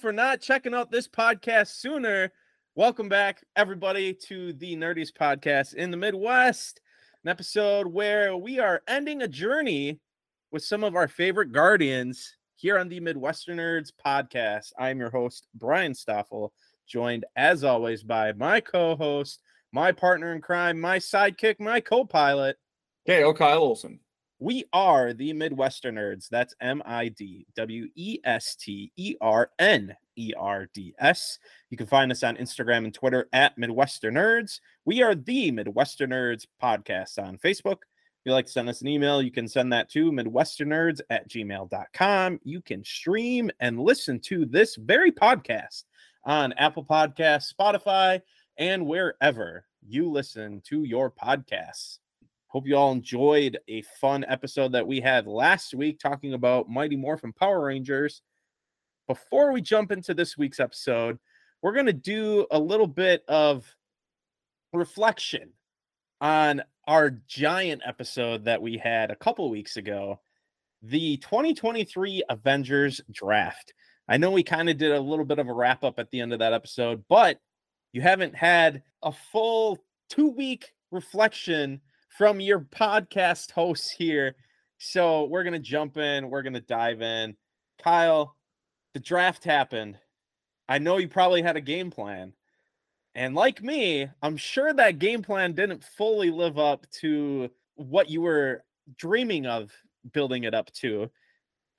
For not checking out this podcast sooner? Welcome back, everybody, to the Nerdiest Podcast in the Midwest, an episode where we are ending a journey with some of our favorite guardians here on the Midwestern Nerds podcast. I'm your host, Bryan Stoffel, joined as always by my co host, my partner in crime, my sidekick, my co pilot. Oh, Kyle Olson. We are the Midwestern Nerds. That's M I D W E S T E R N E R D S. You can find us on Instagram and Twitter at Midwestern Nerds. We are the Midwestern Nerds podcast on Facebook. If you'd like to send us an email, you can send that to midwesternnerds at gmail.com. You can stream and listen to this very podcast on Apple Podcasts, Spotify, and wherever you listen to your podcasts. Hope you all enjoyed a fun episode that we had last week talking about Mighty Morphin Power Rangers. Before we jump into this week's episode, we're going to do a little bit of reflection on our giant episode that we had a couple weeks ago the 2023 Avengers draft. I know we kind of did a little bit of a wrap up at the end of that episode, but you haven't had a full two week reflection from your podcast hosts here. So we're going to jump in, we're going to dive in. Kyle, the draft happened. I know you probably had a game plan. And like me, I'm sure that game plan didn't fully live up to what you were dreaming of building it up to.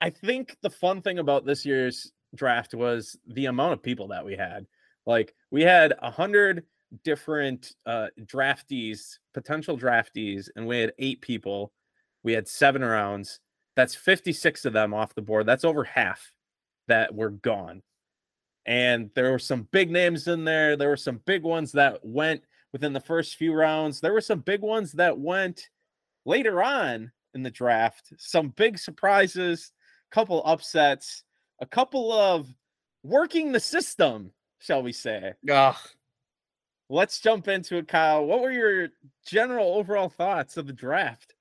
I think the fun thing about this year's draft was the amount of people that we had. Like we had a hundred different uh draftees, potential draftees, and we had eight people. We had seven rounds. That's 56 of them off the board. That's over half that were gone. And there were some big names in there. There were some big ones that went within the first few rounds. There were some big ones that went later on in the draft. Some big surprises, couple upsets, a couple of working the system, shall we say. Ugh. Let's jump into it, Kyle. What were your general overall thoughts of the draft?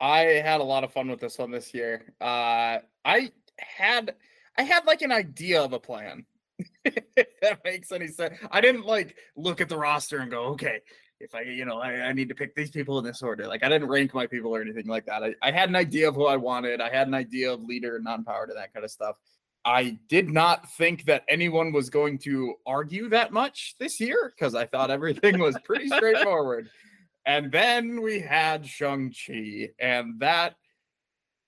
I had a lot of fun with this one this year. Uh, I had I had like an idea of a plan. if that makes any sense. I didn't like look at the roster and go, okay, if I, you know, I, I need to pick these people in this order. Like I didn't rank my people or anything like that. I, I had an idea of who I wanted. I had an idea of leader, and non-power and that kind of stuff. I did not think that anyone was going to argue that much this year because I thought everything was pretty straightforward. And then we had Shang-Chi, and that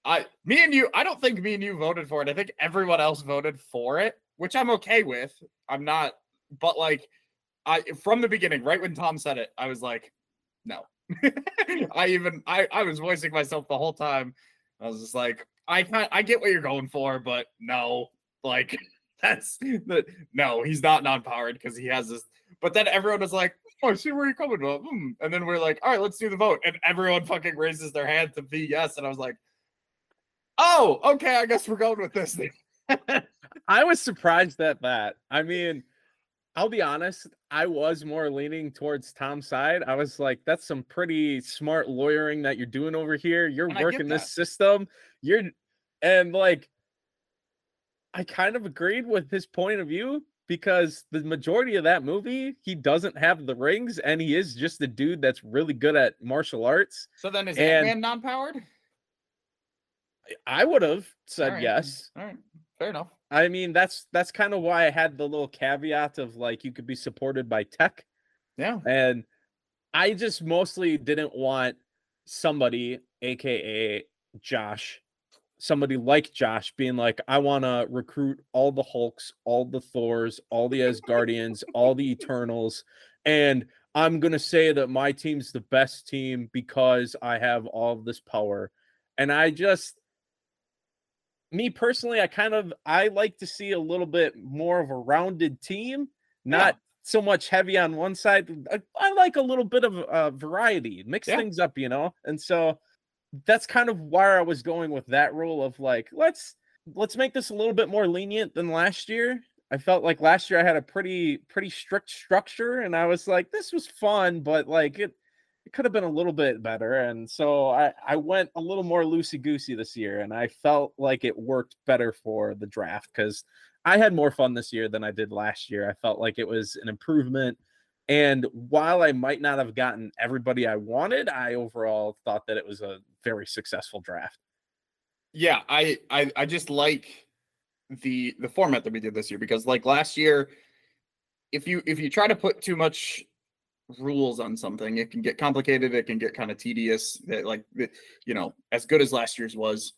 I me and you, I don't think me and you voted for it. I think everyone else voted for it, which I'm okay with. I'm not, but like I from the beginning, right when Tom said it, I was like, no. I even I, I was voicing myself the whole time. I was just like, I I get what you're going for, but no, like that's the no, he's not non-powered because he has this. But then everyone was like, "Oh, I see where you're coming from," hmm. and then we're like, "All right, let's do the vote," and everyone fucking raises their hand to be yes, and I was like, "Oh, okay, I guess we're going with this thing." I was surprised at that. I mean, I'll be honest, I was more leaning towards Tom's side. I was like, that's some pretty smart lawyering that you're doing over here. You're And working this system. You're and like I kind of agreed with his point of view because the majority of that movie, he doesn't have the rings and he is just a dude that's really good at martial arts. So then is And- Ant-Man non-powered? I would have said right. yes. All right, fair enough. I mean, that's that's kind of why I had the little caveat of like you could be supported by tech. Yeah, And I just mostly didn't want somebody, aka Josh, somebody like Josh, being like, I want to recruit all the Hulks, all the Thors, all the Asgardians, all the Eternals, and I'm gonna say that my team's the best team because I have all this power. And I just me personally, I kind of I like to see a little bit more of a rounded team not so much heavy on one side. I, I like a little bit of uh, variety, mix Yeah. things up, you know. And so that's kind of where I was going with that rule of like let's let's make this a little bit more lenient than last year. I felt like last year I had a pretty pretty strict structure, and I was like, this was fun, but like it it could have been a little bit better. And so I I went a little more loosey goosey this year, and I felt like it worked better for the draft because I had more fun this year than I did last year. I felt like it was an improvement. And while I might not have gotten everybody I wanted, I overall thought that it was a very successful draft. Yeah, I, I I just like the the format that we did this year because like last year, if you if you try to put too much rules on something, it can get complicated. It can get kind of tedious. That like you know, as good as last year's was,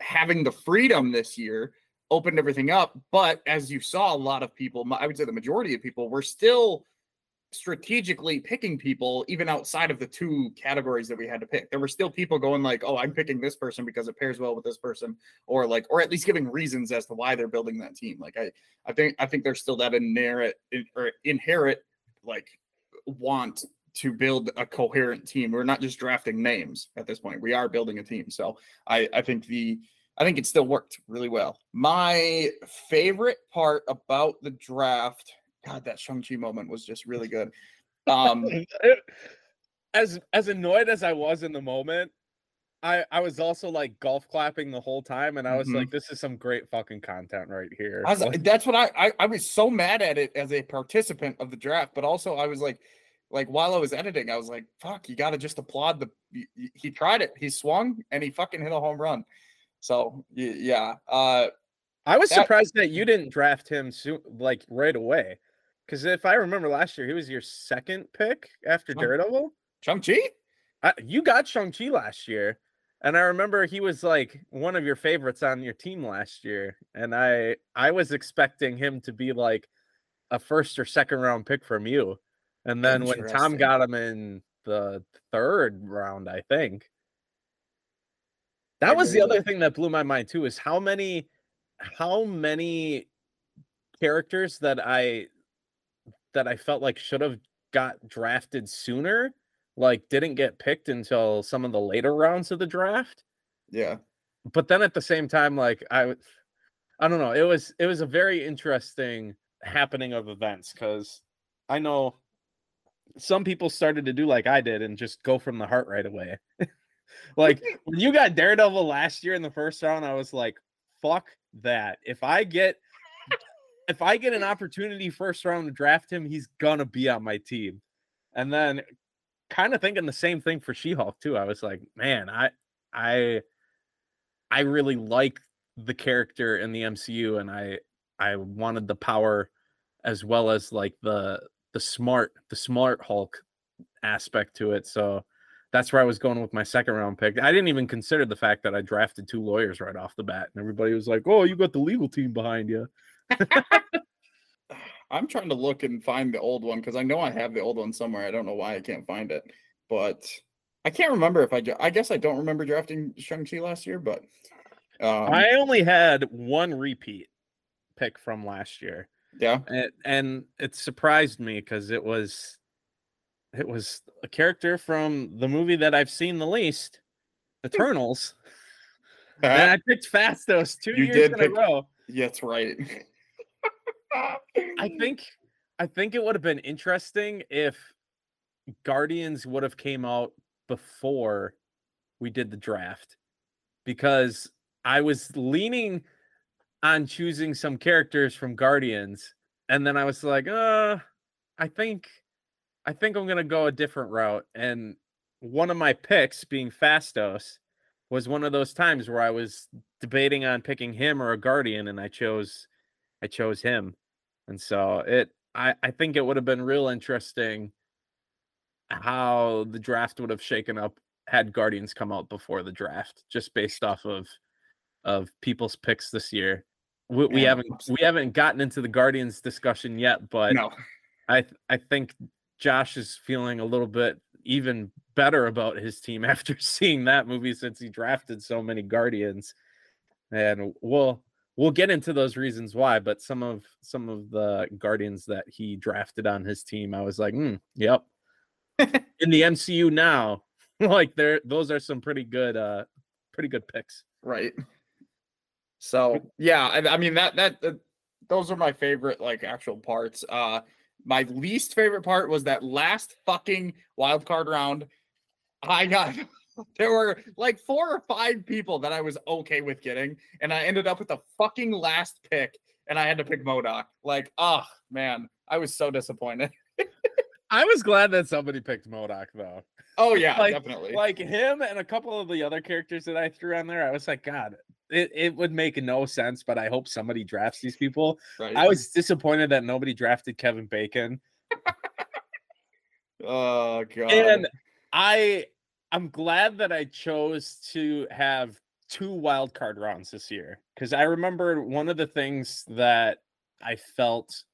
having the freedom this year opened everything up. But as you saw, a lot of people, I would say the majority of people, were still strategically picking people even outside of the two categories that we had to pick. There were still people going like, "Oh, I'm picking this person because it pairs well with this person," or like, or at least giving reasons as to why they're building that team. Like, I, I think, I think there's still that inherent or inherent like want to build a coherent team. We're not just drafting names at this point. We are building a team. So I, I think the, I think it still worked really well. My favorite part about the draft, God, that Shang-Chi moment was just really good. Um, as as annoyed as I was in the moment, I I was also like golf clapping the whole time, and I was Mhm. like, "This is some great fucking content right here." I was, that's what I, I I was so mad at it as a participant of the draft, but also I was like, like while I was editing, I was like, "Fuck, you got to just applaud the." He tried it. He swung and he fucking hit a home run. So yeah, uh, I was that- surprised that you didn't draft him soon, like right away, because if I remember last year, he was your second pick after Shang- Daredevil. Shang Chi. You got Shang Chi last year, and I remember he was like one of your favorites on your team last year, and I I was expecting him to be like a first or second round pick from you, and then when Tom got him in the third round, I think that was the other thing that blew my mind too is how many how many characters that I that I felt like should have got drafted sooner like didn't get picked until some of the later rounds of the draft. Yeah. but then at the same time like I I don't know it was it was a very interesting happening of events because i know some people started to do like i did and just go from the heart right away. Like when you got daredevil last year in the first round i was like fuck that. If i get if i get an opportunity first round to draft him he's gonna be on my team and then kind of thinking the same thing for she-hulk too i was like man i i I really like the character in the MCU and I I wanted the power as well as like the the smart the smart Hulk aspect to it. So that's where I was going with my second round pick. I didn't even consider the fact that I drafted two lawyers right off the bat and everybody was like, "Oh, you got the legal team behind you." I'm trying to look and find the old one because I know I have the old one somewhere. I don't know why I can't find it, but I can't remember if I. I guess I don't remember drafting Shang Chi last year, but um, I only had one repeat pick from last year. yeah, and, and it surprised me because it was it was a character from the movie that I've seen the least, Eternals. and I picked Phastos two You years did in pick- a row. yeah, that's right. I think I think it would have been interesting if Guardians would have came out before we did the draft because I was leaning on choosing some characters from Guardians and then I was like, "Uh, I think I think I'm going to go a different route." And one of my picks being Phastos was one of those times where I was debating on picking him or a Guardian and I chose I chose him. And so it I, I think it would have been real interesting how the draft would have shaken up had Guardians come out before the draft, just based off of of people's picks this year. We, we Yeah, haven't we haven't gotten into the Guardians discussion yet, but no, I I think Josh is feeling a little bit even better about his team after seeing that movie since he drafted so many Guardians. And we'll we'll get into those reasons why. But some of some of the Guardians that he drafted on his team, I was like, mm, yep. In the MCU now, like there, those are some pretty good, uh, pretty good picks. Right. So yeah, I, I mean that that uh, those are my favorite like actual parts. Uh, my least favorite part was that last fucking wild card round. I got there were like four or five people that I was okay with getting, and I ended up with the fucking last pick, and I had to pick MODOK. Like, oh man, I was so disappointed. I was glad that somebody picked MODOK though. Oh yeah, like, definitely. Like him and a couple of the other characters that I threw on there, I was like, God, it, it would make no sense, but I hope somebody drafts these people. right. I was disappointed that nobody drafted Kevin Bacon. oh god. And I I'm glad that I chose to have two wild card rounds this year because I remember one of the things that I felt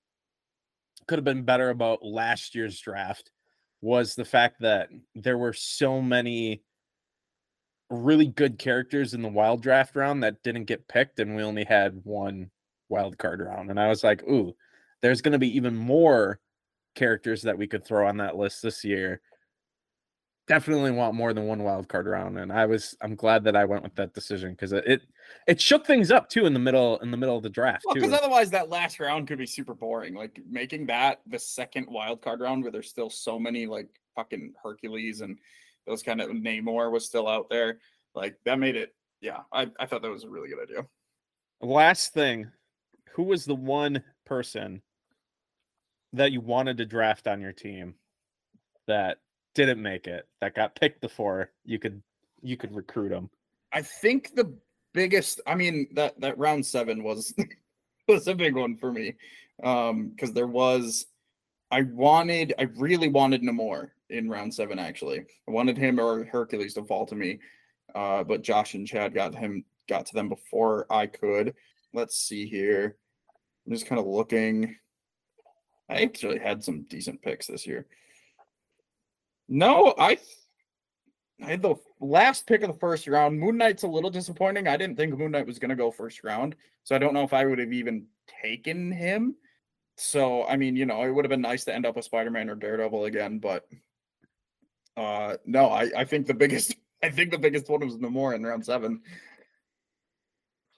could have been better about last year's draft was the fact that there were so many really good characters in the wild draft round that didn't get picked and we only had one wild card round and I was like, "Ooh, there's going to be even more characters that we could throw on that list this year." Definitely want more than one wild card round and I was I'm glad that I went with that decision cuz it, it shook things up too in the middle in the middle of the draft Well, too. because otherwise that last round could be super boring. Like making that the second wild card round where there's still so many like fucking Hercules and those kind of Namor was still out there. Like that made it. Yeah, I, I thought that was a really good idea. Last thing, who was the one person that you wanted to draft on your team that didn't make it, that got picked before you could you could recruit them? I think the biggest. I mean that that round seven was was a big one for me, um, because there was. I wanted. I really wanted Namor in round seven. Actually, I wanted him or Hercules to fall to me, uh, but Josh and Chad got him got to them before I could. Let's see here. I'm just kind of looking. I actually had some decent picks this year. No, I I had the last pick of the first round. Moon Knight's a little disappointing. I didn't think Moon Knight was going to go first round, so I don't know if I would have even taken him. So I mean, you know, it would have been nice to end up with Spider Man or Daredevil again, but uh no, I I think the biggest I think the biggest one was Namor in round seven.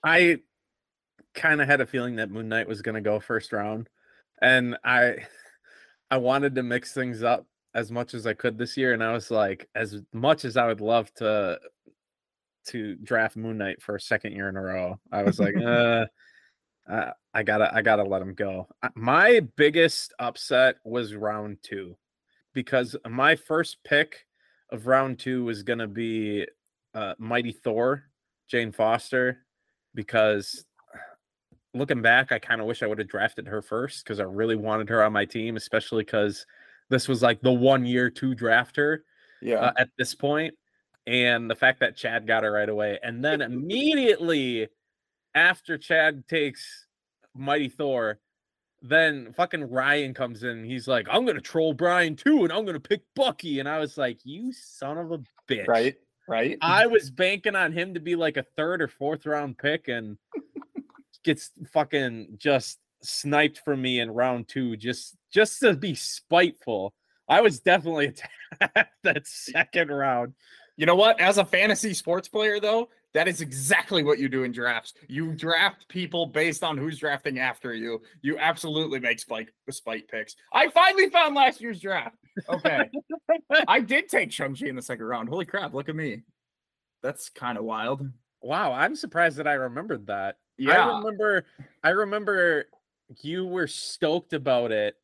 I kind of had a feeling that Moon Knight was going to go first round, and I I wanted to mix things up as much as I could this year, and I was like, as much as I would love to to draft Moon Knight for a second year in a row, I was like, uh, I, I gotta I gotta let him go. My biggest upset was round two because my first pick of round two was gonna be uh, Mighty Thor, Jane Foster, because looking back, I kind of wish I would have drafted her first because I really wanted her on my team, especially because this was like the one year to draft her Yeah. uh, at this point, and the fact that Chad got her right away, and then immediately after Chad takes Mighty Thor, then fucking Ryan comes in. He's like, "I'm gonna troll Bryan too, and I'm gonna pick Bucky," and I was like, "You son of a bitch!" right. Right. I was banking on him to be like a third or fourth round pick and gets fucking just sniped from me in round two just just to be spiteful. I was definitely attacked that second round. You know what? As a fantasy sports player, though, that is exactly what you do in drafts. You draft people based on who's drafting after you. You absolutely make spike spite picks. I finally found last year's draft. Okay. I did take Shang-Chi in the second round. Holy crap, look at me. That's kind of wild. Wow, I'm surprised that I remembered that. Yeah. I remember I remember you were stoked about it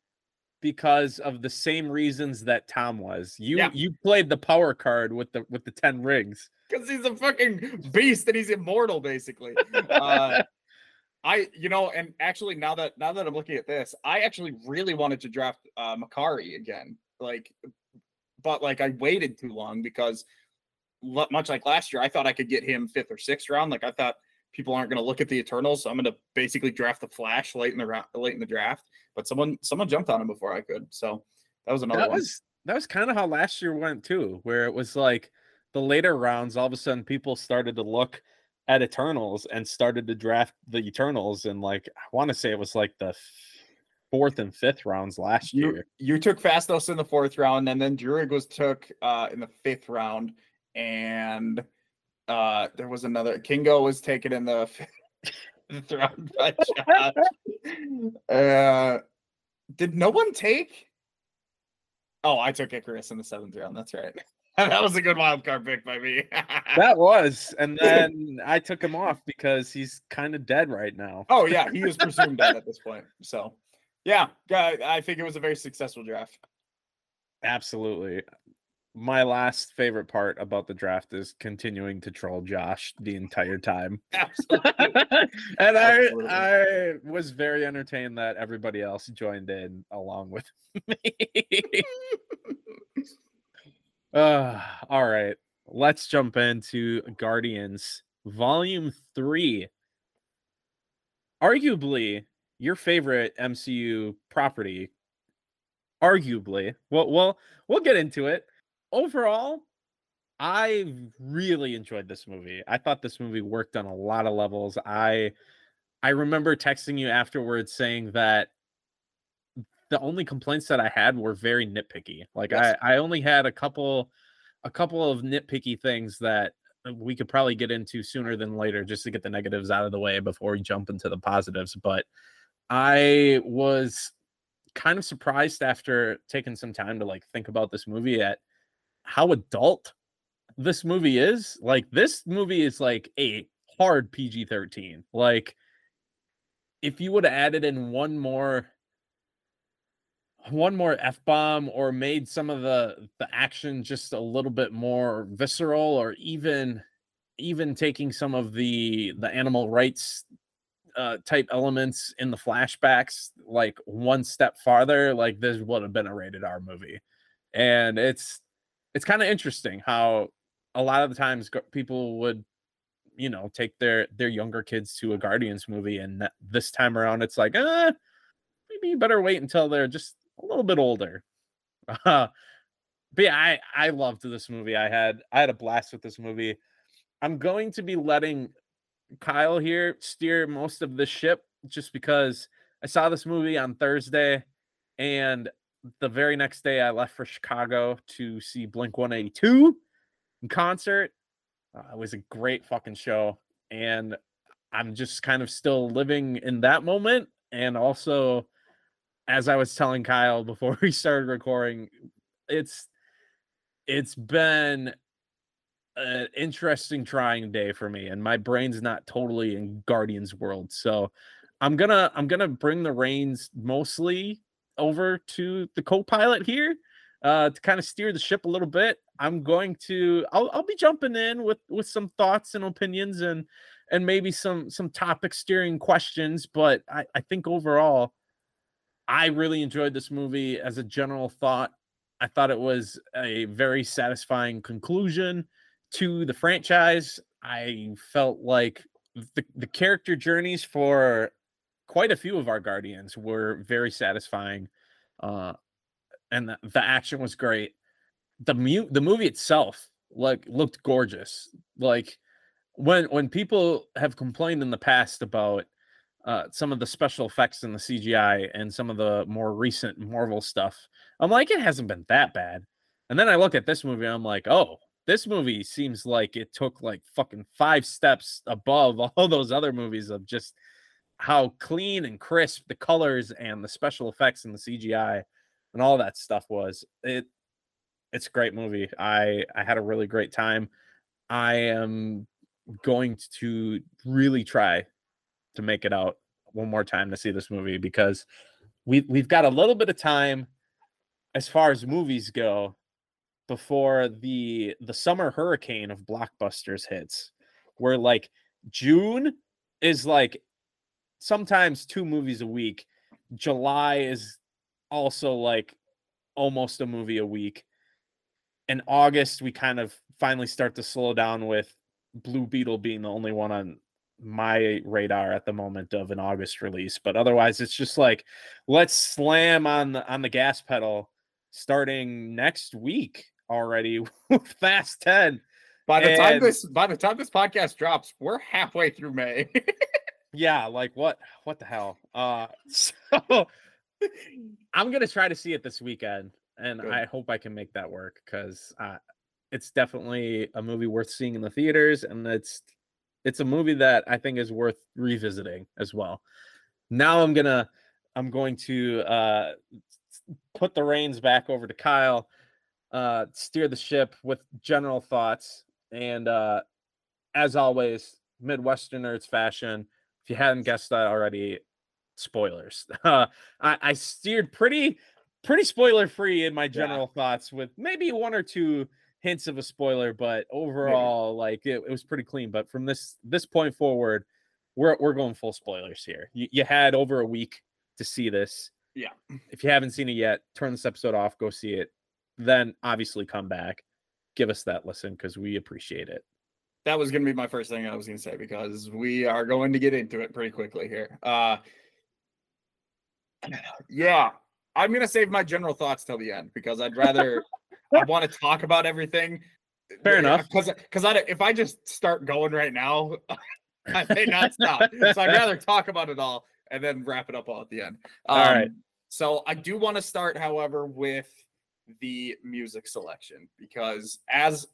because of the same reasons that Tom was. You Yeah. you played the power card with the with the 10 rings. Because he's a fucking beast and he's immortal, basically. Uh, I, you know, and actually now that now that I'm looking at this, I actually really wanted to draft uh Makkari again. Like, but like I waited too long because much like last year, I thought I could get him fifth or sixth round. Like I thought people aren't going to look at the Eternals, so I'm going to basically draft the Flash late in the round, late in the draft. But someone someone jumped on him before I could, so that was another that one. was that was kind of how last year went too, where it was like the later rounds, all of a sudden people started to look at Eternals and started to draft the Eternals and like I want to say it was like the fourth and fifth rounds last you, year. You took Phastos in the fourth round, and then Druig was took uh, in the fifth round, and uh, there was another Kingo was taken in the fifth round by Josh. uh, did no one take? Oh, I took Ikaris in the seventh round. That's right. that was a good wild card pick by me. that was, and then I took him off because he's kind of dead right now. Oh yeah, he was presumed dead at this point. So yeah, I think it was a very successful draft. Absolutely. My last favorite part about the draft is continuing to troll Josh the entire time. Absolutely. and Absolutely. I I was very entertained that everybody else joined in along with me. uh, all right. Let's jump into Guardians Volume 3. Arguably your favorite MCU property, arguably. Well, well, we'll get into it. Overall, I really enjoyed this movie. I thought this movie worked on a lot of levels. I I remember texting you afterwards saying that the only complaints that I had were very nitpicky. Like yes. I I only had a couple a couple of nitpicky things that uh, we could probably get into sooner than later just to get the negatives out of the way before we jump into the positives. But I was kind of surprised after taking some time to like think about this movie at how adult this movie is. Like this movie is like a hard PG-13. Like if you would have added in one more one more F bomb or made some of the the action just a little bit more visceral or even even taking some of the the animal rights uh, type elements in the flashbacks like one step farther, like this would have been a rated R movie. And it's it's kind of interesting how a lot of the times people would you know take their their younger kids to a guardians movie and this time around it's like uh maybe you better wait until they're just a little bit older. Uh, but yeah i i loved this movie. I had i had a blast with this movie. I'm going to be letting Kyle here steer most of the ship just because I saw this movie on Thursday and the very next day I left for Chicago to see Blink 182 in concert. Uh, it was a great fucking show and I'm just kind of still living in that moment and also as I was telling Kyle before we started recording it's it's been an interesting trying day for me and my brain's not totally in guardians world so i'm gonna i'm gonna bring the reins mostly over to the co-pilot here uh to kind of steer the ship a little bit i'm going to i'll, I'll be jumping in with with some thoughts and opinions and and maybe some some topic steering questions but i i think overall i really enjoyed this movie as a general thought i thought it was a very satisfying conclusion to the franchise. I felt like the, the character journeys for quite a few of our guardians were very satisfying. Uh, and the, the action was great. The the movie itself like looked gorgeous. Like when when people have complained in the past about uh, some of the special effects in the CGI and some of the more recent Marvel stuff, I'm like, it hasn't been that bad. And then I look at this movie, I'm like, oh, this movie seems like it took like fucking five steps above all those other movies of just how clean and crisp the colors and the special effects and the CGI and all that stuff was. It it's a great movie. I I had a really great time. I am going to really try to make it out one more time to see this movie because we we've got a little bit of time as far as movies go before the the summer hurricane of blockbusters hits where like june is like sometimes two movies a week july is also like almost a movie a week in august we kind of finally start to slow down with blue beetle being the only one on my radar at the moment of an august release but otherwise it's just like let's slam on the on the gas pedal starting next week already with Fast 10. By the time this by the time this podcast drops, we're halfway through May. yeah, like what what the hell? Uh so I'm gonna try to see it this weekend, and Good. I hope I can make that work because uh, it's definitely a movie worth seeing in the theaters, and it's it's a movie that I think is worth revisiting as well. Now I'm gonna I'm going to uh, put the reins back over to Kyle, uh, steer the ship with general thoughts, and uh, as always, Midwestern nerds fashion. If you hadn't guessed that already, spoilers. Uh, I, I steered pretty pretty spoiler free in my general thoughts with maybe one or two hints of a spoiler, but overall, like it, it was pretty clean. But from this this point forward, we're we're going full spoilers here. You, you had over a week to see this. Yeah. If you haven't seen it yet, turn this episode off, go see it. Then obviously come back, give us that listen because we appreciate it. That was gonna be my first thing I was gonna say because we are going to get into it pretty quickly here. Uh yeah, I'm gonna save my general thoughts till the end because I'd rather I want to talk about everything. Fair enough. Because because I if I just start going right now, I may not stop. so I'd rather talk about it all and then wrap it up all at the end. All right. Um, So I do want to start, however, with the music selection because as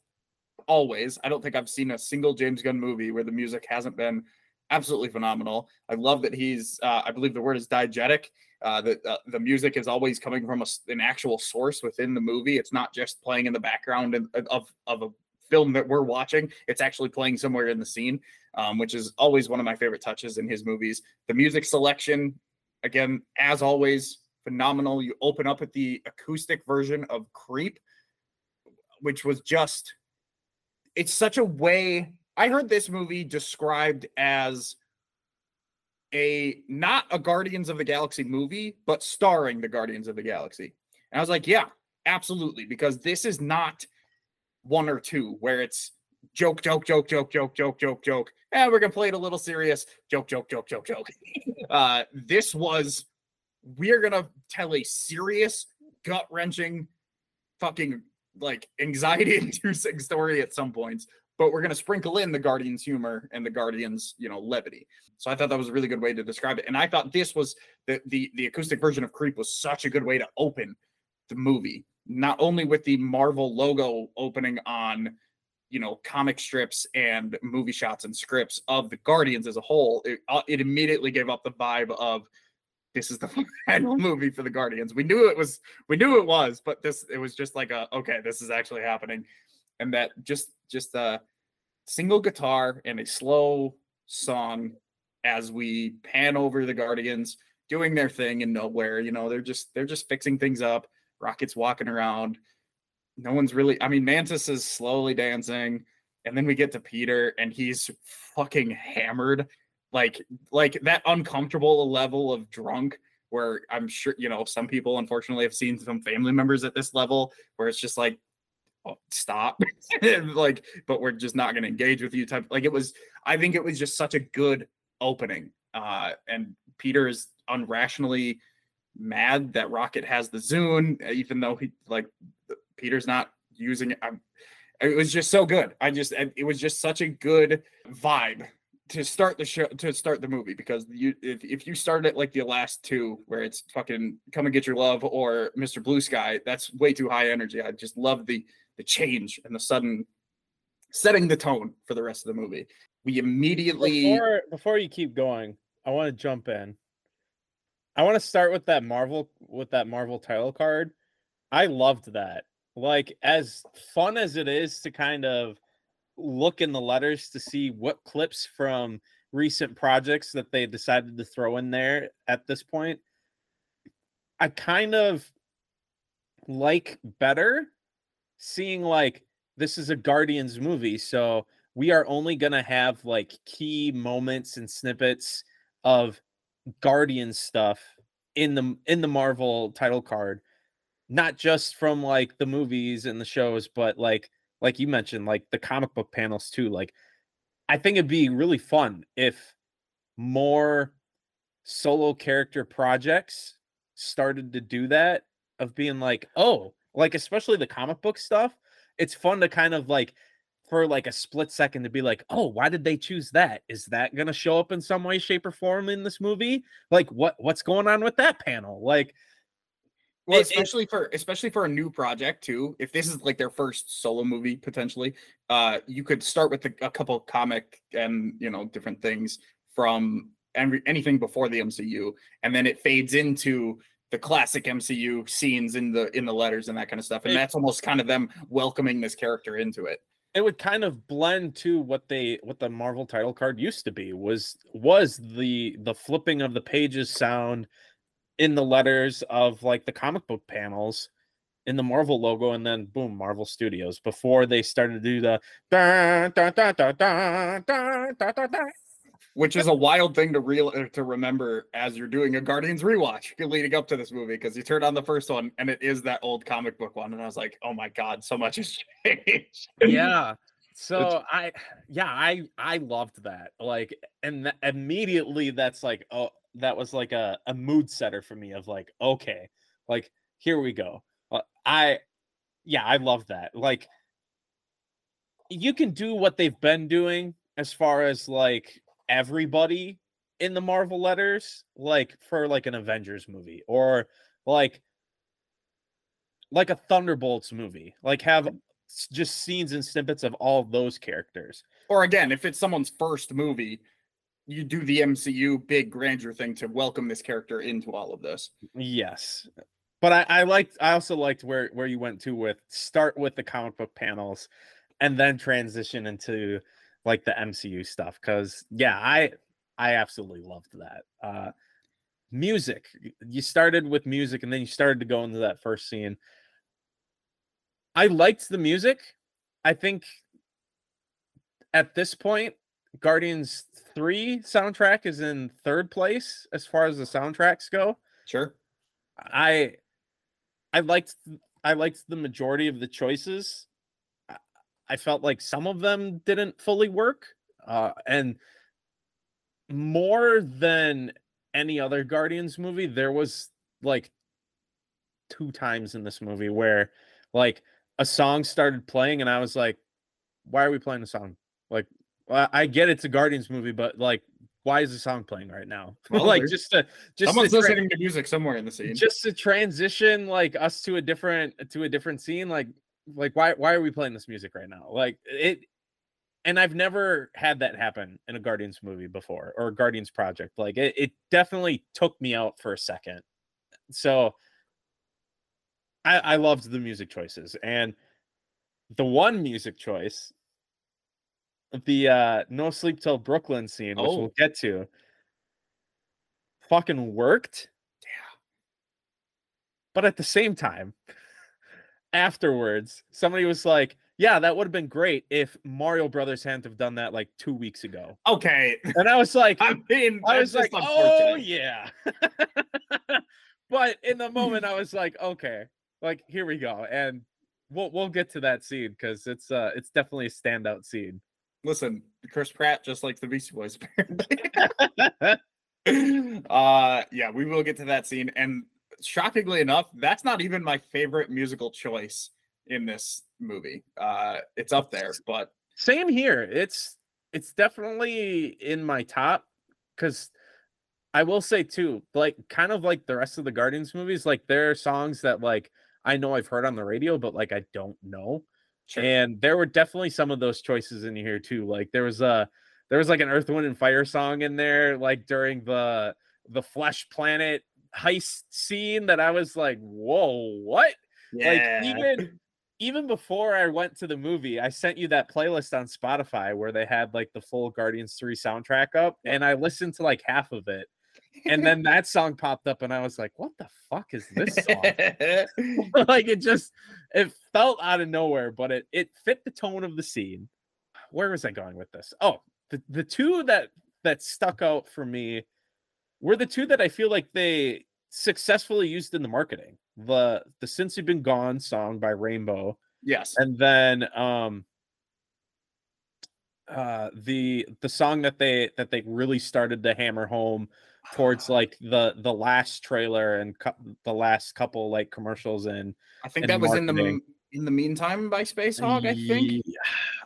always, I don't think I've seen a single James Gunn movie where the music hasn't been absolutely phenomenal. I love that he's, uh, I believe the word is diegetic. Uh, that uh, the music is always coming from a an actual source within the movie. It's not just playing in the background of, of, a film that we're watching. It's actually playing somewhere in the scene, um, which is always one of my favorite touches in his movies. The music selection, again, as always, phenomenal. You open up with the acoustic version of Creep, which was just it's such a way I heard this movie described as a not a Guardians of the Galaxy movie, but starring the Guardians of the Galaxy. And I was like, yeah, absolutely, because this is not one or two where it's joke, joke, joke, joke, joke, joke, joke, joke. And we're gonna play it a little serious. Joke, joke, joke, joke, joke. uh, this was we're gonna tell a serious, gut wrenching, fucking like anxiety inducing story at some points, but we're gonna sprinkle in the Guardians humor and the Guardians, you know, levity. So I thought that was a really good way to describe it. And I thought this was the the the acoustic version of Creep was such a good way to open the movie, not only with the Marvel logo opening on you know comic strips and movie shots and scripts of the Guardians as a whole, it, uh, it immediately gave up the vibe of this is the final movie for the Guardians. We knew it was, we knew it was, but this it was just like a okay, this is actually happening, and that just just a single guitar and a slow song as we pan over the Guardians doing their thing in nowhere. You know, they're just they're just fixing things up. Rocket's walking around. No one's really. I mean, Mantis is slowly dancing, and then we get to Peter, and he's fucking hammered like like that uncomfortable level of drunk where I'm sure you know some people unfortunately have seen some family members at this level where it's just like oh, stop. Like but we're just not going to engage with you type like it was I think it was just such a good opening uh and Peter is unrationally mad that Rocket has the Zune even though he like Peter's not using it. I'm, it was just so good. I just it was just such a good vibe to start the show to start the movie because you if, if you start it like the last two where it's fucking come and get your love or Mr. Blue Sky, that's way too high energy. I just love the the change and the sudden setting the tone for the rest of the movie. We immediately Before before you keep going, I want to jump in. I want to start with that Marvel with that Marvel title card. I loved that. Like as fun as it is to kind of look in the letters to see what clips from recent projects that they decided to throw in there at this point. I kind of like better seeing like this is a Guardians movie, so we are only going to have like key moments and snippets of Guardian stuff in the in the Marvel title card not just from like the movies and the shows but like like you mentioned like the comic book panels too like I think it'd be really fun if more solo character projects started to do that of being like oh like especially the comic book stuff it's fun to kind of like for like a split second to be like, oh, why did they choose that? Is that gonna show up in some way, shape, or form in this movie? Like, what what's going on with that panel? Like, Well, It- it- especially for especially for a new project too. If this is like their first solo movie potentially, uh, you could start with a, a couple comic and you know different things from every, anything before the MCU, and then it fades into the classic MCU scenes in the in the letters and that kind of stuff. And It- that's almost kind of them welcoming this character into it. it would kind of blend to what they what the Marvel title card used to be was was the the flipping of the pages sound in the letters of like the comic book panels in the Marvel logo, and then boom, Marvel Studios. Before they started to do the which is a wild thing to real to remember as you're doing a Guardians rewatch leading up to this movie because you turned on the first one and it is that old comic book one, and I was like, oh my god, so much has changed. Yeah. So it's... I, yeah, I I loved that. Like, and th- immediately that's like, oh, that was like a, a mood setter for me of like okay like here we go Uh, i yeah i love that like you can do what they've been doing as far as like everybody in the marvel letters like for like an avengers movie or like like a thunderbolts movie like have just scenes and snippets of all those characters. or again, if it's someone's first movie, you do the MCU big grandeur thing to welcome this character into all of this. Yes. But I, I liked I also liked where where you went to with start with the comic book panels and then transition into like the MCU stuff. Cause yeah, I I absolutely loved that. Uh music. You started with music and then you started to go into that first scene. I liked the music. I think at this point, Guardians 3 soundtrack is in third place as far as the soundtracks go. Sure. I I liked I liked the majority of the choices. I- felt like some of them didn't fully work. Uh and more than any other Guardians movie, there was like two times in this movie where like a song started playing and I was like, why are we playing the song? Like I I get it's a Guardians movie, but like why is the song playing right now? Well, like just to just Someone's to tra- listening to music somewhere in the scene. just to transition like us to a different to a different scene like like why why are we playing this music right now like it and i've never had that happen in a guardians movie before or a guardians project like it, it definitely took me out for a second so i i loved the music choices and the one music choice the uh no sleep till brooklyn scene which Oh. we'll get to fucking worked Yeah. but at the same time, afterwards, somebody was like, "Yeah, that would have been great if Mario Brothers hadn't have done that like two weeks ago." Okay. And I was like, I mean, I was like, "Oh yeah," but in the moment, I was like, "Okay, like here we go," and we'll we'll get to that scene because it's uh it's definitely a standout scene. Listen, Chris Pratt just like the Beastie Boys. apparently. uh, yeah, we will get to that scene. And shockingly enough, that's not even my favorite musical choice in this movie. Uh, it's up there, but Same here. It's it's definitely in my top because I will say too, like kind of like the rest of the Guardians movies, like there are songs that like I know I've heard on the radio, but like I don't know. Sure. And there were definitely some of those choices in here too. Like there was a there was like an Earth, Wind, and Fire song in there, like during the the Flesh Planet heist scene that I was like, whoa, what? Like even even before I went to the movie, I sent you that playlist on Spotify where they had like the full Guardians 3 soundtrack up and I listened to like half of it. And then that song popped up and I was like, what the fuck is this song? like it just it felt out of nowhere, but it it fit the tone of the scene. Where was I going with this? Oh, the, the two that that stuck out for me were the two that I feel like they successfully used in the marketing. The the Since You've Been Gone song by Rainbow, yes. and then um uh the the song that they that they really started to hammer home towards like the the last trailer and cou- the last couple like commercials and I think and that was in the in the meantime by Spacehog, I think.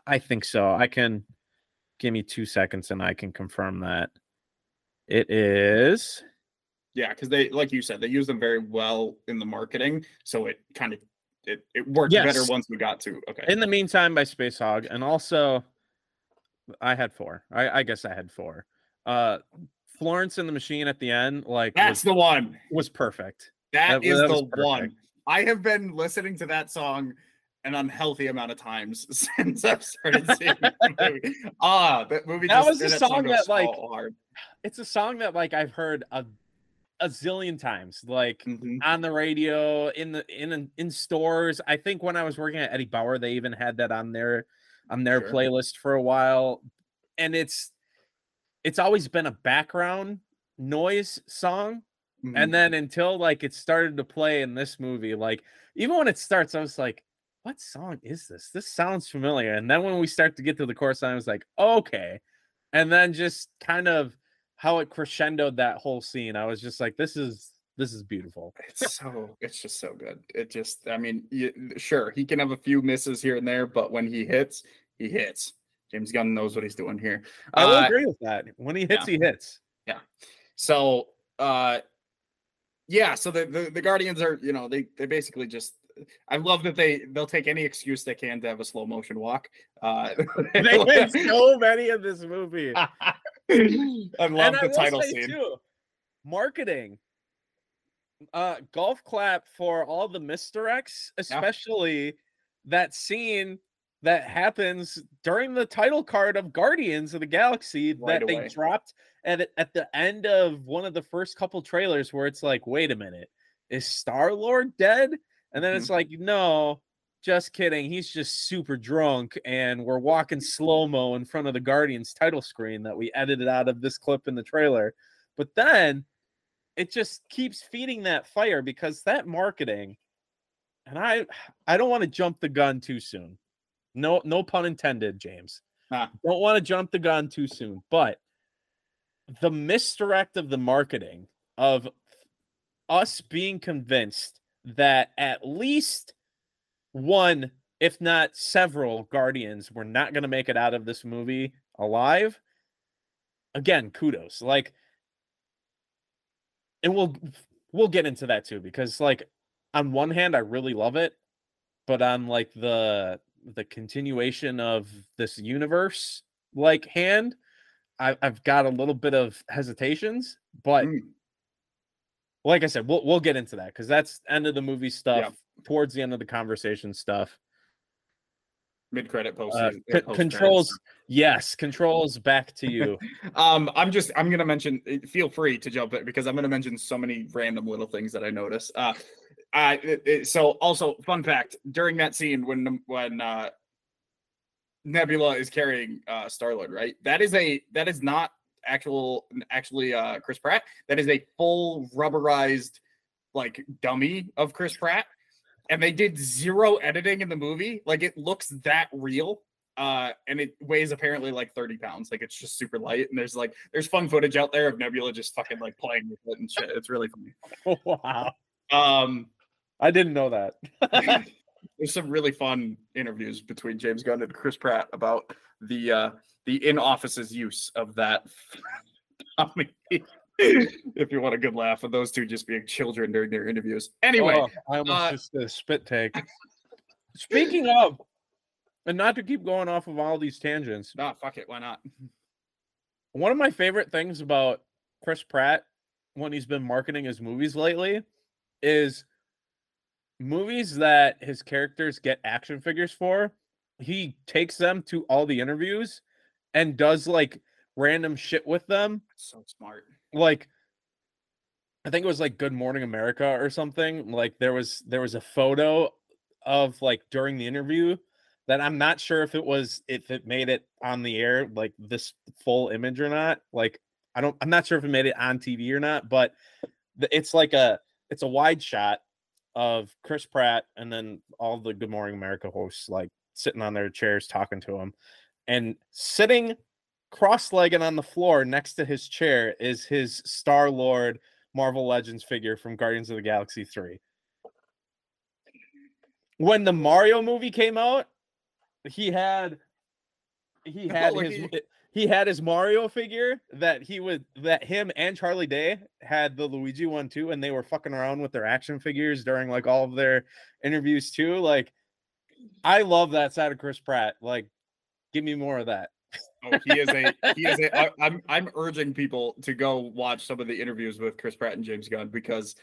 I think so. I can give me two seconds and I can confirm that. It is. Yeah, because they, like you said, they use them very well in the marketing, so it kind of it, it worked better once we got to okay. In the meantime by Spacehog, and also I had four. I, I guess I had four. Uh Florence and the Machine at the end, like That's was, the one. was perfect. That That- is that the one. I have been listening to that song an unhealthy amount of times since I've started seeing the movie. Ah, that movie. That just, was a song song that, like, hard. It's a song that like I've heard a a zillion times, like Mhm. on the radio, in the in in stores. I think when I was working at Eddie Bauer, they even had that on their on their Sure. playlist for a while. And it's it's always been a background noise song. Mhm. And then until like it started to play in this movie, like even when it starts, I was like, what song is this? This sounds familiar. And then when we start to get to the chorus, I was like, okay. And then just kind of how it crescendoed that whole scene, I was just like, this is this is beautiful. It's so it's just so good. It just I mean, you, sure he can have a few misses here and there, but when he hits, he hits. James Gunn knows what he's doing here. I will Uh, agree with that. When he hits, he hits. Yeah. So uh yeah, so the, the the Guardians are, you know, they they basically just I love that they they'll take any excuse they can to have a slow motion walk. Uh They win so many of this movie. I love and I the will title scene. too, marketing. Uh, golf clap for all the misdirects, especially that scene that happens during the title card of Guardians of the Galaxy Right that they dropped at at the end of one of the first couple trailers, where it's like, wait a minute, is Star Lord dead? And then Mm-hmm. it's like, no, just kidding. He's just super drunk, and we're walking slow mo in front of the Guardians title screen that we edited out of this clip in the trailer. But then it just keeps feeding that fire because that marketing, and I, I don't want to jump the gun too soon. No, no pun intended, James. Ah. Don't want to jump the gun too soon, but the misdirect of the marketing of us being convinced that at least one, if not several, Guardians were not going to make it out of this movie alive. Again, kudos. Like, and we'll we'll get into that too because, like, on one hand, I really love it, but on like the the continuation of this universe, like hand, I, I've got a little bit of hesitations. But Mm. like I said, we'll we'll get into that because that's end of the movie stuff. Yeah. Towards the end of the conversation stuff. Mid credit post. Uh, c- controls, yes, controls back to you. Um, I'm just I'm gonna mention. eh, Feel free to jump in because I'm gonna mention so many random little things that I notice. Uh, uh, it- it- so also fun fact during that scene when when uh, Nebula is carrying uh, Star Lord, right? That is a that is not actual actually uh Chris Pratt. That is a full rubberized like dummy of Chris Pratt, and they did zero editing in the movie. Like it looks that real uh and it weighs apparently like 30 pounds like it's just super light and there's like there's fun footage out there of nebula just fucking like playing with it and shit it's really funny wow, um I didn't know that. there's some really fun interviews between james gunn and chris pratt about the uh the in-office's use of that dummy. if you want a good laugh of those two just being children during their interviews anyway Oh, I almost uh, just a spit take. Speaking of, and not to keep going off of all these tangents, nah fuck it why not one of my favorite things about Chris Pratt when he's been marketing his movies lately is movies that his characters get action figures for. He takes them to all the interviews and does like random shit with them. so smart Like I think it was like Good Morning America or something. Like there was there was a photo of like during the interview that I'm not sure if it was if it made it on the air like this full image or not. Like I don't I'm not sure if it made it on TV or not, but it's like a it's a wide shot of Chris Pratt and then all the Good Morning America hosts like sitting on their chairs talking to him and sitting cross-legged on the floor next to his chair is his Star Lord Marvel Legends figure from Guardians of the Galaxy 3. When the Mario movie came out, he had he had Like, his he- he had his Mario figure that he would that him and Charlie Day had the Luigi one too, and they were fucking around with their action figures during like all of their interviews too. Like, I love that side of Chris Pratt. Like, give me more of that. Oh, he is a he is a. I, I'm I'm urging people to go watch some of the interviews with Chris Pratt and James Gunn because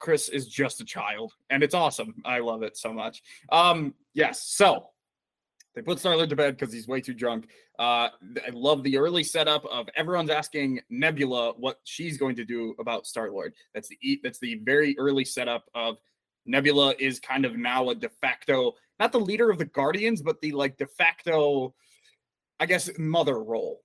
Chris is just a child and it's awesome. I love it so much. Um, yes. So they put Starlord to bed because he's way too drunk. Uh, I love the early setup of everyone's asking Nebula what she's going to do about Star Lord. That's the that's the very early setup of Nebula is kind of now a de facto, not the leader of the Guardians, but the like de facto, I guess, mother role.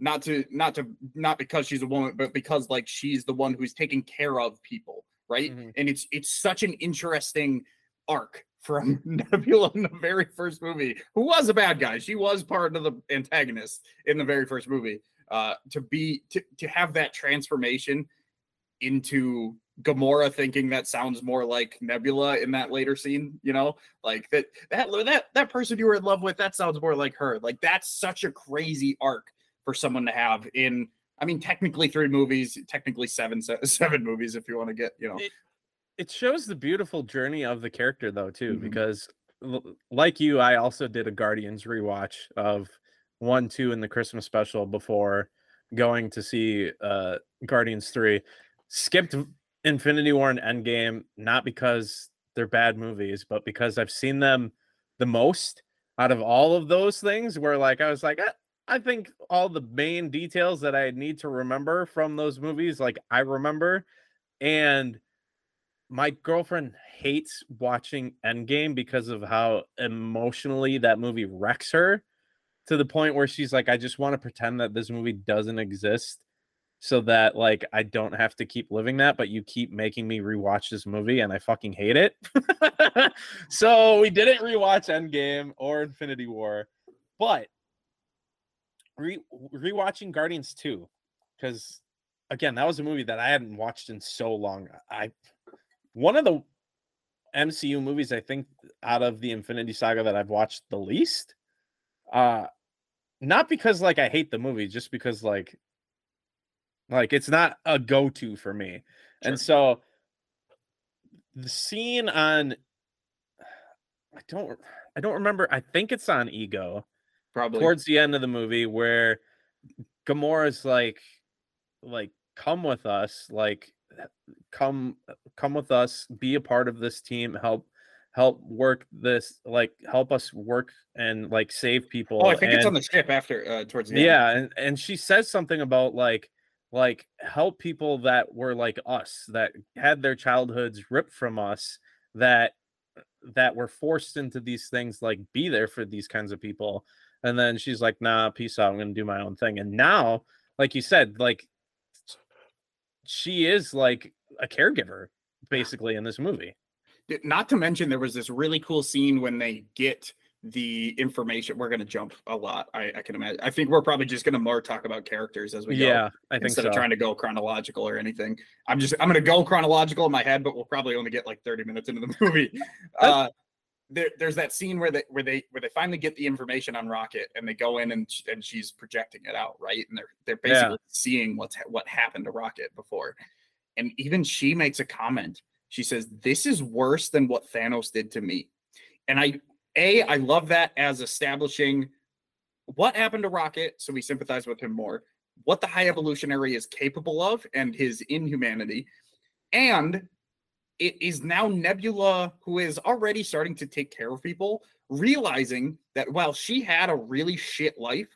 Not to not to not because she's a woman, but because like she's the one who's taking care of people, right? Mhm. And it's it's such an interesting arc from Nebula in the very first movie, who was a bad guy. She was part of the antagonist in the very first movie. Uh, to be to to have that transformation into Gamora thinking that sounds more like Nebula in that later scene, you know, like that that that that person you were in love with, that sounds more like her. Like that's such a crazy arc for someone to have in I mean technically three movies, technically seven seven movies if you want to get, you know. It- shows the beautiful journey of the character though too, Mhm. because like you, I also did a Guardians rewatch of one, two, and the Christmas special before going to see uh Guardians three. Skipped Infinity War and Endgame, not because they're bad movies, but because I've seen them the most out of all of those things. Where like I was like, "Eh, I think all the main details that I need to remember from those movies, like I remember, and my girlfriend hates watching Endgame because of how emotionally that movie wrecks her to the point where she's like, I just want to pretend that this movie doesn't exist so that like I don't have to keep living that, but you keep making me rewatch this movie and I fucking hate it. so we didn't rewatch Endgame or Infinity War, but re- rewatching Guardians 2 because again, that was a movie that I hadn't watched in so long. I one of the MCU movies I think out of the Infinity Saga that I've watched the least. Uh not because like I hate the movie, just because like like it's not a go-to for me. And so the scene on I don't I don't remember. I think it's on Ego Probably towards the end of the movie where Gamora's like like come with us like come come with us be a part of this team help help work this like help us work and like save people Oh, I think it's on the ship after uh towards the end. yeah and, and she says something about like like help people that were like us that had their childhoods ripped from us that that were forced into these things like be there for these kinds of people and then she's like nah peace out i'm gonna do my own thing and now like you said like she is like a caregiver basically in this movie Not to mention, there was this really cool scene when they get the information. We're gonna jump a lot. I, I can imagine. I think we're probably just gonna more talk about characters as we go. yeah i think instead so of trying to go chronological or anything. I'm just I'm gonna go chronological in my head, but we'll probably only get like 30 minutes into the movie. Uh, there, there's that scene where they where they where they finally get the information on Rocket and they go in and and she's projecting it out, right? And they're they're Yeah. basically seeing what's ha- what happened to Rocket before. And even she makes a comment. She says, "This is worse than what Thanos did to me." And I a I love that as establishing what happened to Rocket, so we sympathize with him more what the high evolutionary is capable of and his inhumanity. And it is now Nebula, who is already starting to take care of people, realizing that while she had a really shit life,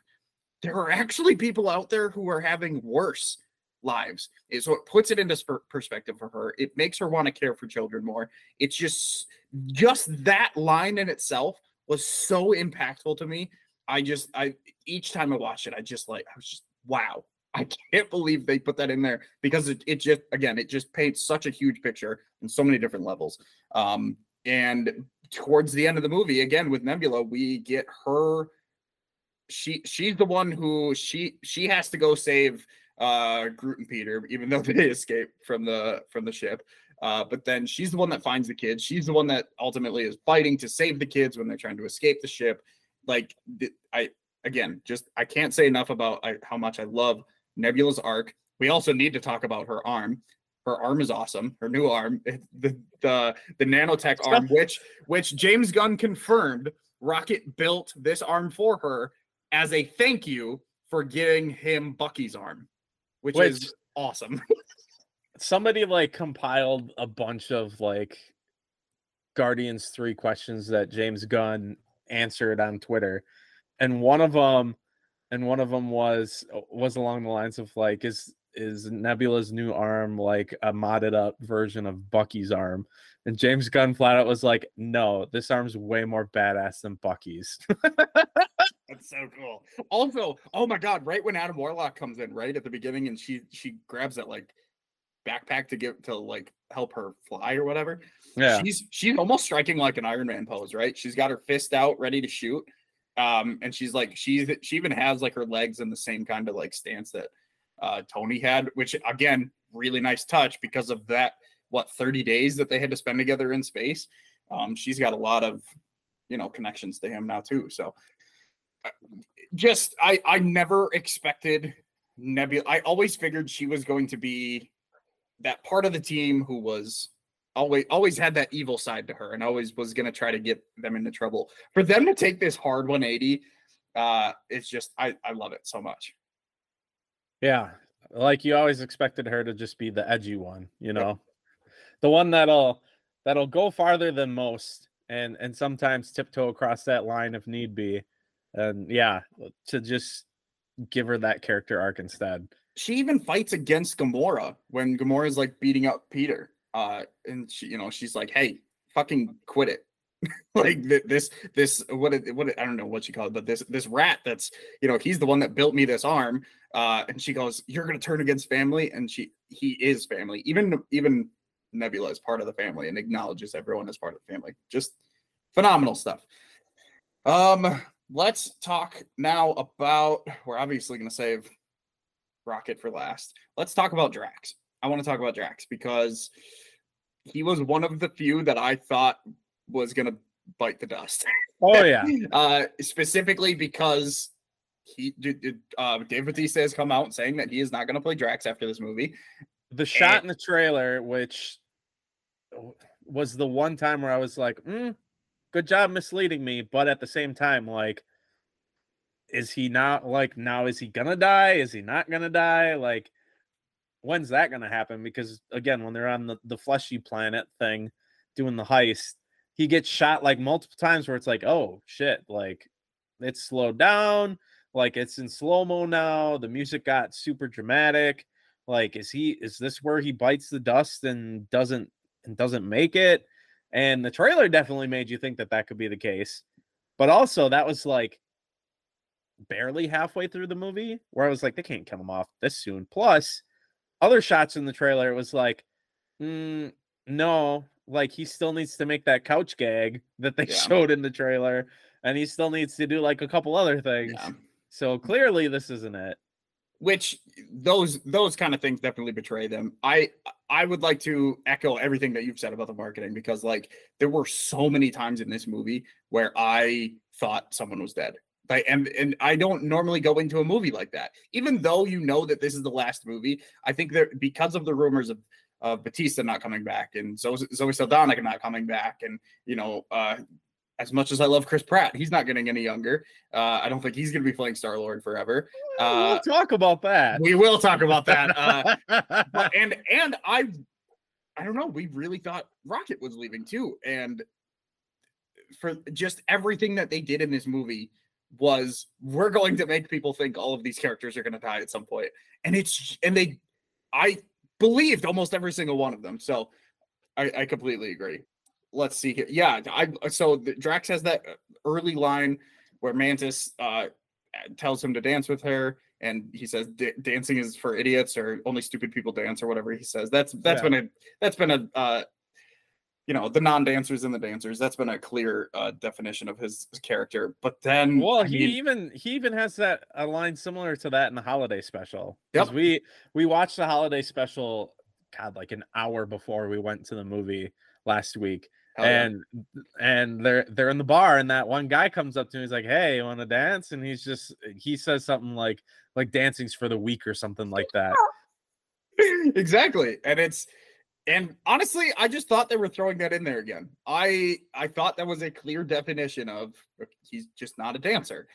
there are actually people out there who are having worse lives. And So it puts it into sper- perspective for her. It makes her want to care for children more. It's just just that line in itself was so impactful to me. I just I each time I watched it, I just like I was just wow. I can't believe they put that in there because it, it just again it just paints such a huge picture in so many different levels. Um and towards the end of the movie, again with Nebula, we get her she she's the one who she she has to go save uh Groot and Peter, even though they escape from the from the ship. Uh, but then she's the one that finds the kids. She's the one that ultimately is fighting to save the kids when they're trying to escape the ship. Like I again, just I can't say enough about I, how much I love Nebula's arc. We also need to talk about her arm. Her arm is awesome. Her new arm, the the the nanotech arm, which which James Gunn confirmed Rocket built this arm for her as a thank you for getting him Bucky's arm, which, which is awesome. somebody like compiled a bunch of like Guardians 3 questions that James Gunn answered on Twitter. And one of them and one of them was uh, was along the lines of like is is Nebula's new arm like a modded up version of Bucky's arm? And James Gunn flat out was like, "No, this arm's way more badass than Bucky's." That's so cool. Also, oh my god, right when Adam Warlock comes in, right at the beginning, and she she grabs that like backpack to get to like help her fly or whatever. Yeah, she's she's almost striking like an Iron Man pose, right? She's got her fist out, ready to shoot, um, and she's like she's she even has like her legs in the same kind of like stance that uh, Tony had, which again, really nice touch because of that. What 30 days that they had to spend together in space. Um, she's got a lot of you know connections to him now too. So uh, just I I never expected Nebula. I always figured she was going to be that part of the team who was always always had that evil side to her and always was going to try to get them into trouble. For them to take this hard 180, uh, it's just I I love it so much. Yeah, like you always expected her to just be the edgy one, you know, yep. the one that'll that'll go farther than most, and and sometimes tiptoe across that line if need be, and yeah, to just give her that character arc instead she even fights against Gamora when Gamora is like beating up Peter. Uh, and she, you know, she's like, "Hey, fucking quit it." like this, this, what, what, I don't know what she called it, but this, this rat that's, you know, he's the one that built me this arm. Uh, and she goes, "You're gonna turn against family," and she, he is family. Even, even Nebula is part of the family and acknowledges everyone as part of the family. Just phenomenal stuff. Um, let's talk now about. We're obviously gonna save Rocket for last. Let's talk about Drax. I want to talk about Drax because he was one of the few that I thought was going to bite the dust. Oh yeah. uh, specifically because he uh, Dave Bautista has come out saying that he is not going to play Drax after this movie. The shot and, in the trailer, which was the one time where I was like, mm, "Good job misleading me," but at the same time, like is he not like now is he gonna die is he not gonna die like when's that gonna happen because again when they're on the, the fleshy planet thing doing the heist he gets shot like multiple times where it's like oh shit like it's slowed down like it's in slow mo now the music got super dramatic like is he is this where he bites the dust and doesn't and doesn't make it and the trailer definitely made you think that that could be the case but also that was like barely halfway through the movie where I was like, they can't kill him off this soon. Plus, other shots in the trailer, it was like, mm, no, like he still needs to make that couch gag that they yeah. showed in the trailer, and he still needs to do like a couple other things. Yeah. So clearly, this isn't it. Which those those kind of things definitely betray them. I I would like to echo everything that you've said about the marketing because like there were so many times in this movie where I thought someone was dead like, and and I don't normally go into a movie like that, even though you know that this is the last movie. I think that because of the rumors of of Bautista not coming back and Zoe, Zoe Saldana not coming back, and you know, uh, as much as I love Chris Pratt, he's not getting any younger. Uh, I don't think he's going to be playing Star Lord forever. Uh, we'll talk about that. We will talk about that. Uh, but, and and I, I don't know. We really thought Rocket was leaving too, and for just everything that they did in this movie was we're going to make people think all of these characters are going to die at some point. And it's and they i believed almost every single one of them. So i, I completely agree. Let's see here. Yeah i so the, drax has that early line where mantis uh tells him to dance with her and he says dancing is for idiots or only stupid people dance or whatever he says. That's that's yeah. been a that's been a uh you know the non-dancers and the dancers that's been a clear uh, definition of his, character. But then well he mean, even he even has that a line similar to that in the holiday special. Because yep. we we watched the holiday special god like an hour before we went to the movie last week. Hell yeah. and and they're they're in the bar and that one guy comes up to me he's like hey you want to dance? And he's just he says something like like dancing's for the weak or something like that. Exactly. And it's and honestly i just thought they were throwing that in there again. I i thought that was a clear definition of he's just not a dancer.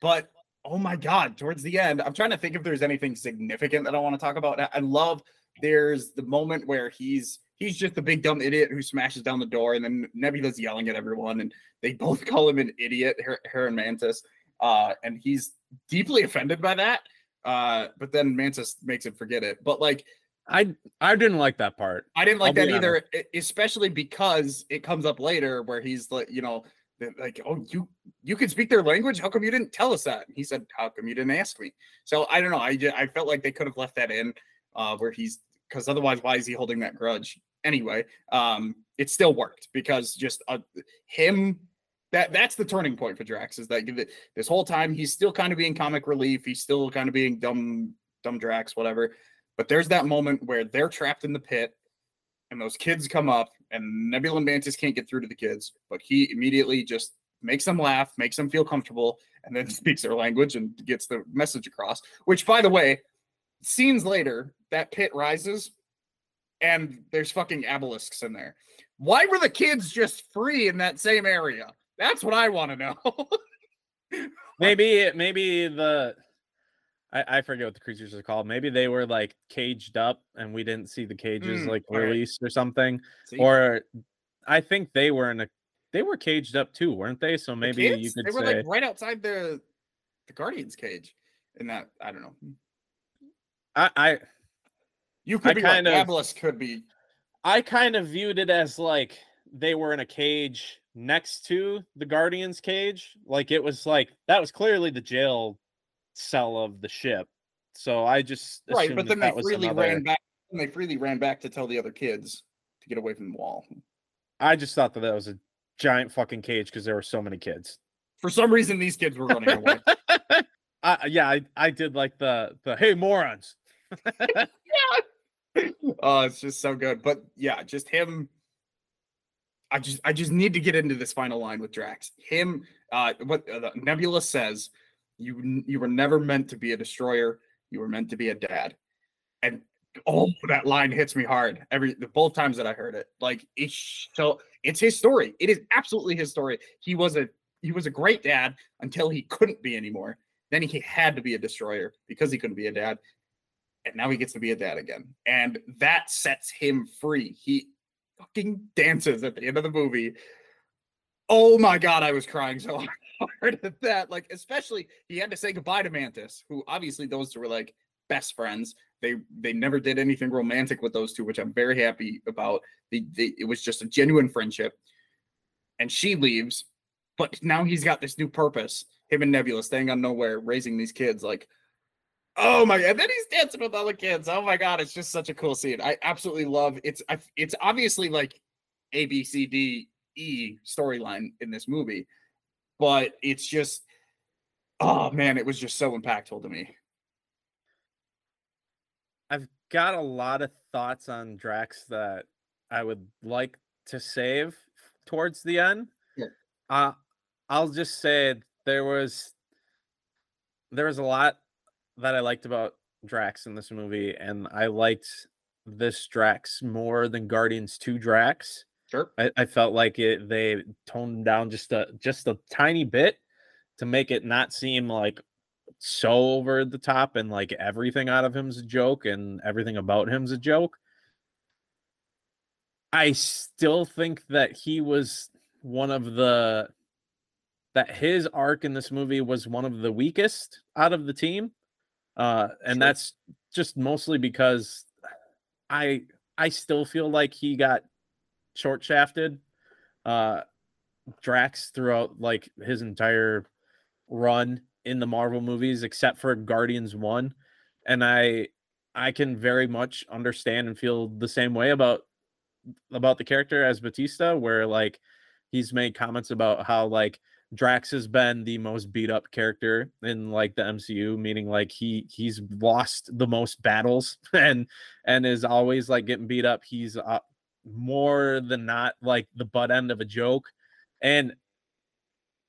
But oh my god towards the end i'm trying to think if there's anything significant that i want to talk about. I love there's the moment where he's he's just a big dumb idiot who smashes down the door and then nebula's yelling at everyone and they both call him an idiot her, her and mantis. Uh and he's deeply offended by that. Uh but then mantis makes him forget it. But like i i didn't like that part I didn't like I'll that either, especially because it comes up later where he's like, you know, like, oh, you you can speak their language. How come you didn't tell us that? He said, how come you didn't ask me? So I don't know. I ju- I felt like they could have left that in, uh, where he's because otherwise, why is he holding that grudge anyway? Um, it still worked because just uh, him. That, that's the turning point for Drax is that th- this whole time he's still kind of being comic relief he's still kind of being dumb dumb Drax whatever but there's that moment where they're trapped in the pit and those kids come up and Nebula and Mantis can't get through to the kids, but he immediately just makes them laugh, makes them feel comfortable, and then speaks their language and gets the message across. Which, by the way, scenes later, that pit rises and there's fucking obelisks in there. Why were the kids just free in that same area? That's what I want to know. maybe maybe the I, I forget what the creatures are called maybe they were like caged up and we didn't see the cages Mm, like all right. released or something See? or i think they were in a they were caged up too weren't they so The maybe you kids, could they were say like right outside the the Guardian's cage. In that, I don't know. I, I You could I be kind right. of- could be i kind of viewed it as like they were in a cage next to the guardian's cage like it was like that was clearly the jail cell of the ship so i just right, but then that they freely another- ran back. and They freely ran back to tell the other kids to get away from the wall. i just thought that that was a giant fucking cage because there were so many kids For some reason, these kids were running away. I, yeah, I, I did like the the hey morons. Yeah. Oh, it's just so good. But yeah, just him. I just I just need to get into this final line with Drax. Him, uh, what uh, the- Nebula says, you you were never meant to be a destroyer. You were meant to be a dad. And oh, that line hits me hard every the both times that I heard it. Like it's so it's his story. It is absolutely his story. He was a he was a great dad until he couldn't be anymore. Then he had to be a destroyer because he couldn't be a dad and now he gets to be a dad again. And that sets him free. He fucking dances at the end of the movie. Oh my god, I was crying so hard at that. Like, especially he had to say goodbye to Mantis, who obviously those two were like best friends. They they never did anything romantic with those two, which I'm very happy about. They, they, it was just a genuine friendship. And she leaves, but now he's got this new purpose. Him and Nebula staying on Knowhere, raising these kids. Like, Oh my god! And then he's dancing with other kids. Oh my god! It's just such a cool scene. I absolutely love it's. I- It's obviously like A B C D E storyline in this movie, but it's just. Oh man! It was just so impactful to me. I've got a lot of thoughts on Drax that I would like to save towards the end. Yeah. Uh, I'll just say there was there was a lot that I liked about Drax in this movie, and I liked this Drax more than Guardians 2 Drax. Sure. I, I felt like it they toned him down just a just a tiny bit to make it not seem like so over the top and like everything out of him's a joke and everything about him's a joke. I still think that he was one of the that his arc in this movie was one of the weakest out of the team. Uh and Sure. that's just mostly because I I still feel like he got short shafted. Uh Drax throughout like his entire run in the Marvel movies except for Guardians 1 and I I can very much understand and feel the same way about about the character as Bautista where like he's made comments about how like Drax has been the most beat up character in like the MCU meaning like he he's lost the most battles and and is always like getting beat up he's uh, more than not like the butt end of a joke. And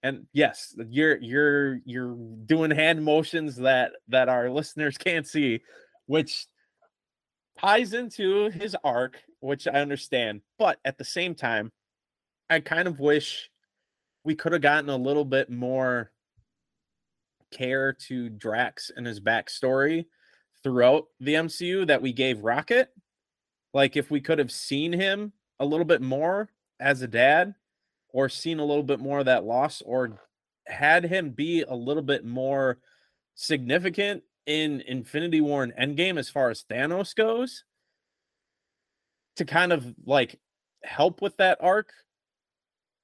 and yes, you're you're you're doing hand motions that that our listeners can't see, which ties into his arc, which I understand. But at the same time, I kind of wish we could have gotten a little bit more care to Drax and his backstory throughout the MCU that we gave Rocket. Like if we could have seen him a little bit more as a dad or seen a little bit more of that loss or had him be a little bit more significant in Infinity War and Endgame as far as Thanos goes to kind of like help with that arc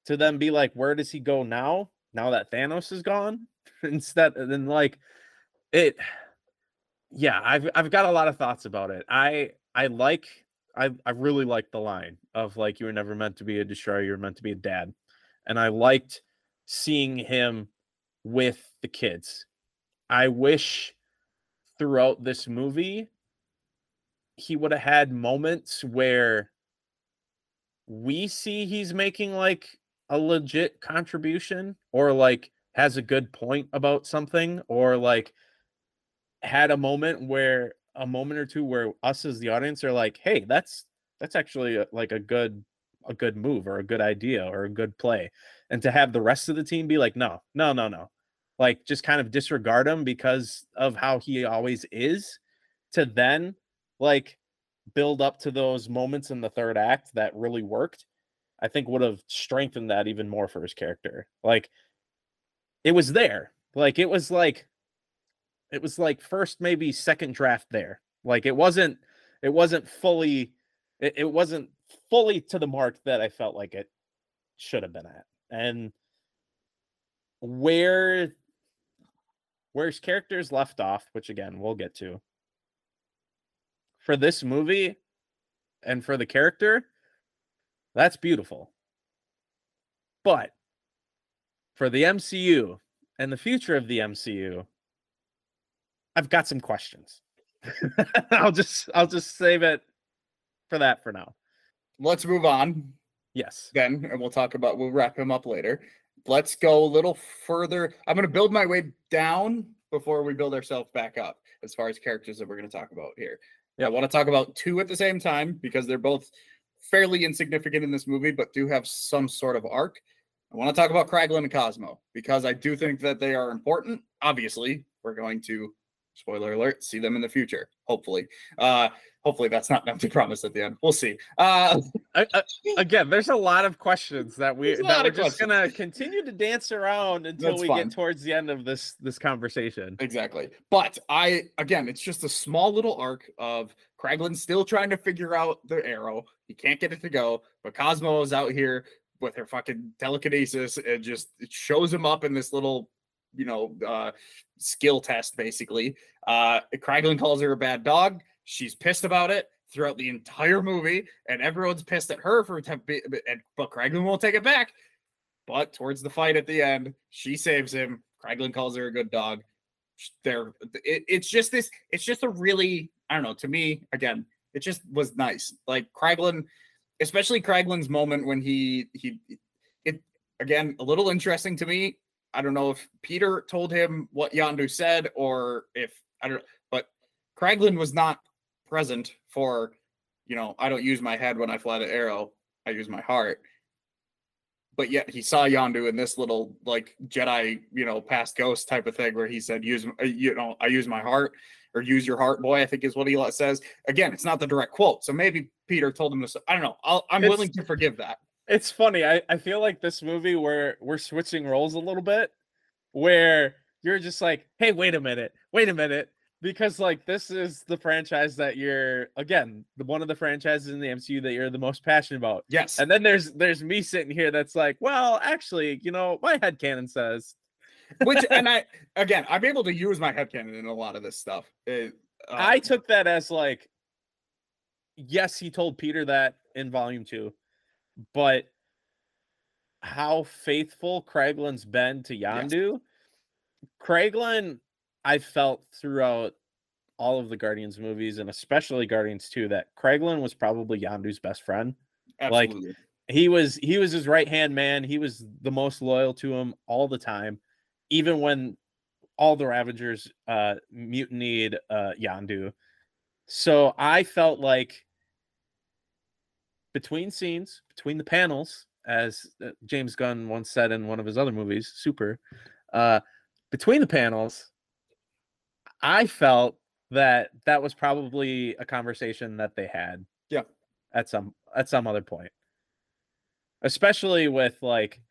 to then be like where does he go now? Now that Thanos is gone? Instead then like it yeah I've I've got a lot of thoughts about it. I I like I I really liked the line of like you were never meant to be a destroyer you were meant to be a dad and I liked seeing him with the kids. I wish throughout this movie, he would have had moments where we see he's making like a legit contribution or like has a good point about something or like had a moment where a moment or two where us as the audience are like hey that's that's actually a, like a good a good move or a good idea or a good play. And to have the rest of the team be like no no no no. Like just kind of disregard him because of how he always is to then like build up to those moments in the third act that really worked i think would have strengthened that even more for his character. Like it was there. Like it was like it was like first maybe second draft there like it wasn't it wasn't fully it, it wasn't fully to the mark that i felt like it should have been at and where where's characters left off, which again we'll get to. For this movie and for the character, that's beautiful. But for the MCU and the future of the MCU, I've got some questions. I'll just I'll just save it for that for now. Let's move on. Yes. Then and we'll talk about we'll wrap him up later let's go a little further. I'm going to build my way down before we build ourselves back up as far as characters that we're going to talk about here. Yeah. I want to talk about two at the same time because they're both fairly insignificant in this movie, but do have some sort of arc. I want to talk about Kraglin and Cosmo because I do think that they are important. Obviously, we're going to spoiler alert see them in the future hopefully uh hopefully that's not an empty promise at the end. We'll see. Uh, I, I, again, there's a lot of questions that we that we're just gonna continue to dance around until that's we fine. get towards the end of this this conversation. Exactly. But I again, it's just a small little arc of Kraglin still trying to figure out the arrow. He can't get it to go, but Cosmo is out here with her fucking telekinesis and just shows him up in this little you know uh skill test basically uh Kraglin calls her a bad dog She's pissed about it throughout the entire movie, and everyone's pissed at her for temp- and but Kraglin won't take it back. But towards the fight at the end, she saves him. Kraglin calls her a good dog. There, it, it's just this. It's just a really, I don't know. To me, again, it just was nice. Like Kraglin, especially Kraglin's moment when he he it again a little interesting to me. I don't know if Peter told him what Yondu said or if I don't. But Kraglin was not present for, you know, I don't use my head when I fly the arrow, I use my heart. But yet he saw Yondu in this little like Jedi, you know, past ghost type of thing where he said, use, uh, you know, I use my heart or use your heart, boy, I think is what he says. Again, it's not the direct quote. So maybe Peter told him this. I don't know. i am willing to forgive that. It's funny. I, I feel like this movie where we're switching roles a little bit, where you're just like, hey, wait a minute, wait a minute because like this is the franchise that you're again the one of the franchises in the MCU that you're the most passionate about. Yes. And then there's there's me sitting here that's like, well, actually, you know, my head canon says. Which and I again, I'm able to use my head canon in a lot of this stuff. It, um, I took that as like, yes, he told Peter that in volume two, but how faithful Kraglin's been to Yondu. Yes. Kraglin I felt throughout all of the Guardians movies and especially Guardians 2 that Kraglin was probably Yondu's best friend. Like, he was he was his right hand man. He was the most loyal to him all the time, even when all the Ravagers uh mutinied uh Yondu. So I felt like between scenes, between the panels, as uh, James Gunn once said in one of his other movies, Super, uh, between the panels, I felt that that was probably a conversation that they had. Yeah. At some at some other point, especially with like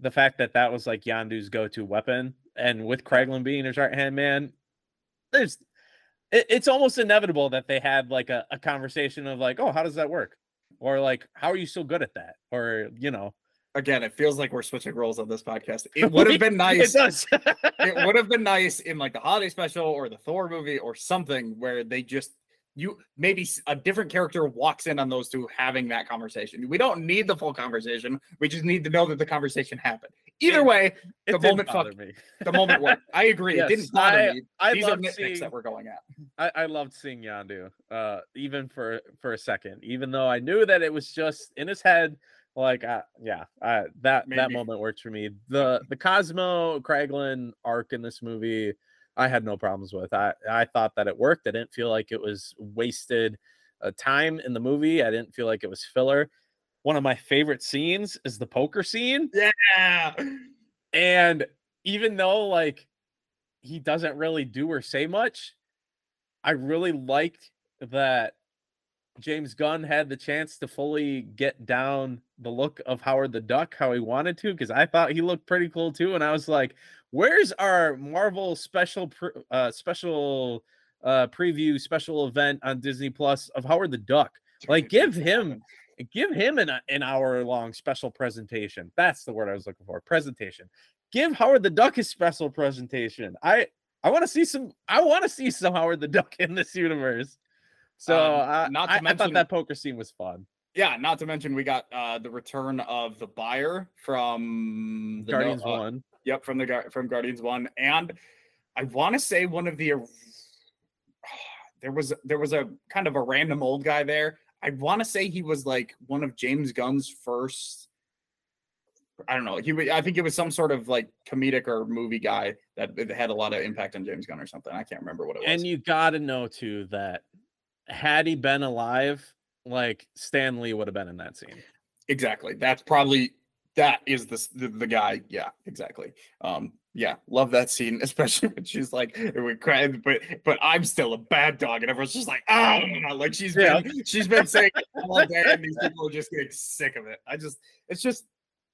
the fact that that was like Yondu's go-to weapon, and with Kraglin being his right hand man, there's it, it's almost inevitable that they had like a, a conversation of like, oh, how does that work? Or like, how are you so good at that? Or you know, Again, it feels like we're switching roles on this podcast. It would have been it nice. does. it would have been nice in like the holiday special or the Thor movie or something where they just you maybe a different character walks in on those two having that conversation. We don't need the full conversation. We just need to know that the conversation happened. Either Yeah. way, It the moment bother fuck- me. the moment worked. I agree. Yes, it didn't bother I- me. I These are nitpicks seeing that we're going at. I, I loved seeing Yondu, uh, even for for a second, even though I knew that it was just in his head. Like, uh, yeah, uh, that that moment worked for me. The the Cosmo Kraglin arc in this movie, I had no problems with. I I thought that it worked. I didn't feel like it was wasted uh, time in the movie. I didn't feel like it was filler. One of my favorite scenes is the poker scene. Yeah. And even though like he doesn't really do or say much, I really liked that James Gunn had the chance to fully get down the look of Howard the Duck how he wanted to because I thought he looked pretty cool too and I was like where's our Marvel special pr- uh special uh preview special event on Disney Plus of Howard the Duck Like, give him- give him an, an hour long special presentation. That's the word I was looking for. Presentation. Give Howard the Duck his special presentation. I I want to see some. I want to see some Howard the Duck in this universe. So Um, uh, not to I, I mention- thought that poker scene was fun. Yeah, not to mention we got uh the return of the buyer from the no- Guardians uh, one. Yep, from the from Guardians one, and I want to say one of the there was there was a kind of a random old guy there. I want to say he was like one of James Gunn's first. I don't know. He I think it was some sort of like comedic or movie guy that that had a lot of impact on James Gunn or something. I can't remember what it was. And you got to know too that had he been alive, like Stan Lee would have been in that scene. Exactly. That's probably that is the the, the guy. Yeah, exactly. Um, yeah, love that scene, especially when she's like, we cried, but but I'm still a bad dog, and everyone's just like, ah, like she's Yeah. been she's been saying all day, and these people are just getting sick of it. I just, it's just,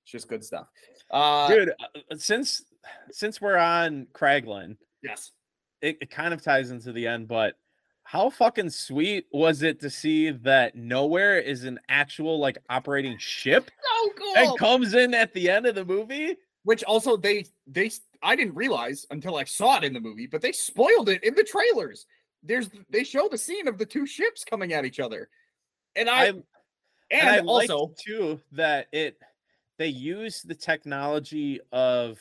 it's just good stuff. Uh, Dude, uh, since since we're on Kraglin, yes, it, it kind of ties into the end, but how fucking sweet was it to see that Knowhere is an actual like operating ship so cool. and comes in at the end of the movie? Which also they they I didn't realize until I saw it in the movie, but they spoiled it in the trailers. There's they show the scene of the two ships coming at each other, and I, I and, and I also too that it they use the technology of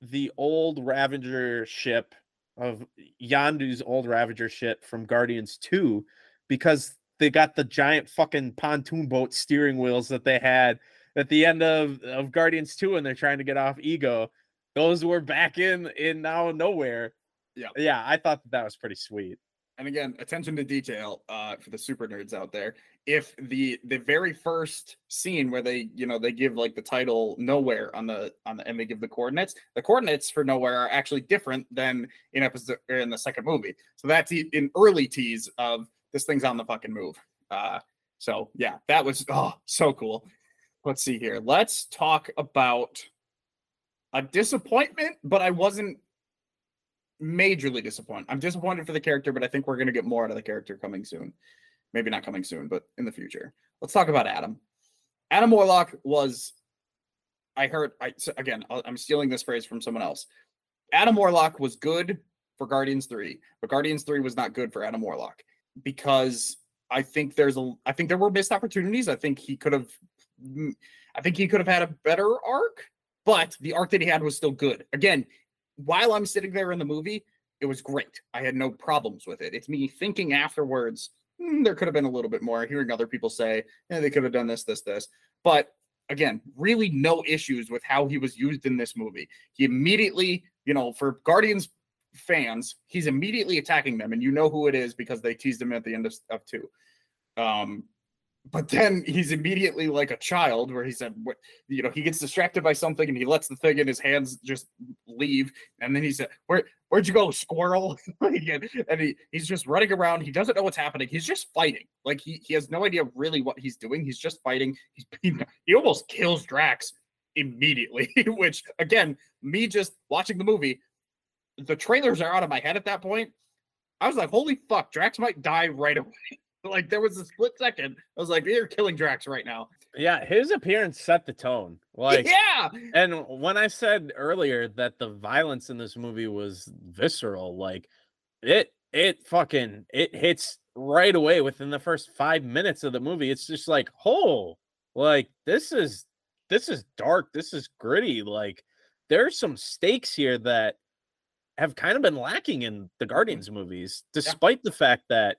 the old Ravager ship of Yondu's old Ravager ship from Guardians 2 because they got the giant fucking pontoon boat steering wheels that they had at the end of, of Guardians 2 and they're trying to get off ego. Those were back in in now Knowhere. Yeah. Yeah, I thought that, that was pretty sweet. and again attention to detail uh for the super nerds out there if the the very first scene where they you know they give like the title Knowhere on the on the and they give the coordinates the coordinates for Knowhere are actually different than in episode in the second movie so that's an early tease of this thing's on the fucking move uh so yeah that was oh so cool let's see here let's talk about a disappointment but i wasn't majorly disappointed. I'm disappointed for the character, but I think we're going to get more out of the character coming soon. Maybe not coming soon, but in the future. Let's talk about Adam. Adam Warlock was, I heard, I again, I'm stealing this phrase from someone else. Adam Warlock was good for Guardians 3, but Guardians 3 was not good for Adam Warlock because I think there's a, I think there were missed opportunities. I think he could have, I think he could have had a better arc, but the arc that he had was still good. Again, while I'm sitting there in the movie, it was great. I had no problems with it. It's me thinking afterwards, mm, there could have been a little bit more. Hearing other people say, yeah, they could have done this, this, this. But again, really no issues with how he was used in this movie. He immediately, you know, for Guardians fans, he's immediately attacking them, and you know who it is because they teased him at the end of, of two. Um, but then he's immediately like a child where he said what? You know he gets distracted by something and he lets the thing in his hands just leave. And then he said where where'd you go squirrel? And he, he's just running around. He doesn't know what's happening. He's just fighting. Like he, he has no idea really what he's doing. He's just fighting. He's he, he almost kills drax immediately which again me just watching the movie the trailers are out of my head at that point. I was like holy fuck drax might die right away like there was a split second. I was like, they're killing Drax right now. Yeah, his appearance set the tone. Like yeah. And when I said earlier that the violence in this movie was visceral, like it it fucking it hits right away within the first five minutes of the movie. It's just like, oh, like this is this is dark, this is gritty. Like there's some stakes here that have kind of been lacking in the mm-hmm. Guardians movies, despite yeah. the fact that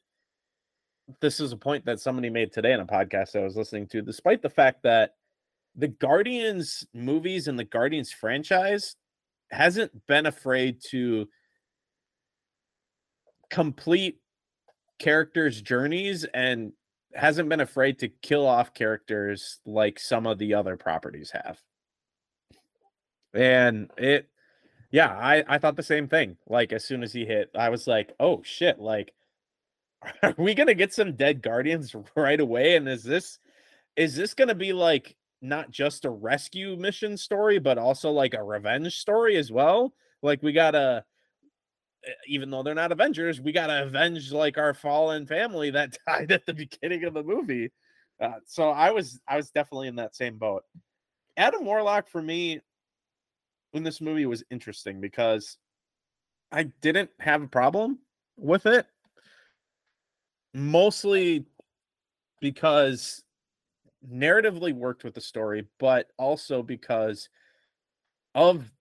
this is a point that somebody made today in a podcast I was listening to, despite the fact that the Guardians movies and the Guardians franchise hasn't been afraid to complete characters' journeys and hasn't been afraid to kill off characters like some of the other properties have. And it, yeah, I, I thought the same thing. Like, as soon as he hit, I was like, oh shit, like, are we gonna get some dead guardians right away? And is this is this gonna be like not just a rescue mission story, but also like a revenge story as well? Like we gotta even though they're not Avengers, we gotta avenge like our fallen family that died at the beginning of the movie. Uh, so I was I was definitely in that same boat. Adam Warlock for me in this movie was interesting because I didn't have a problem with it mostly because narratively worked with the story, but also because of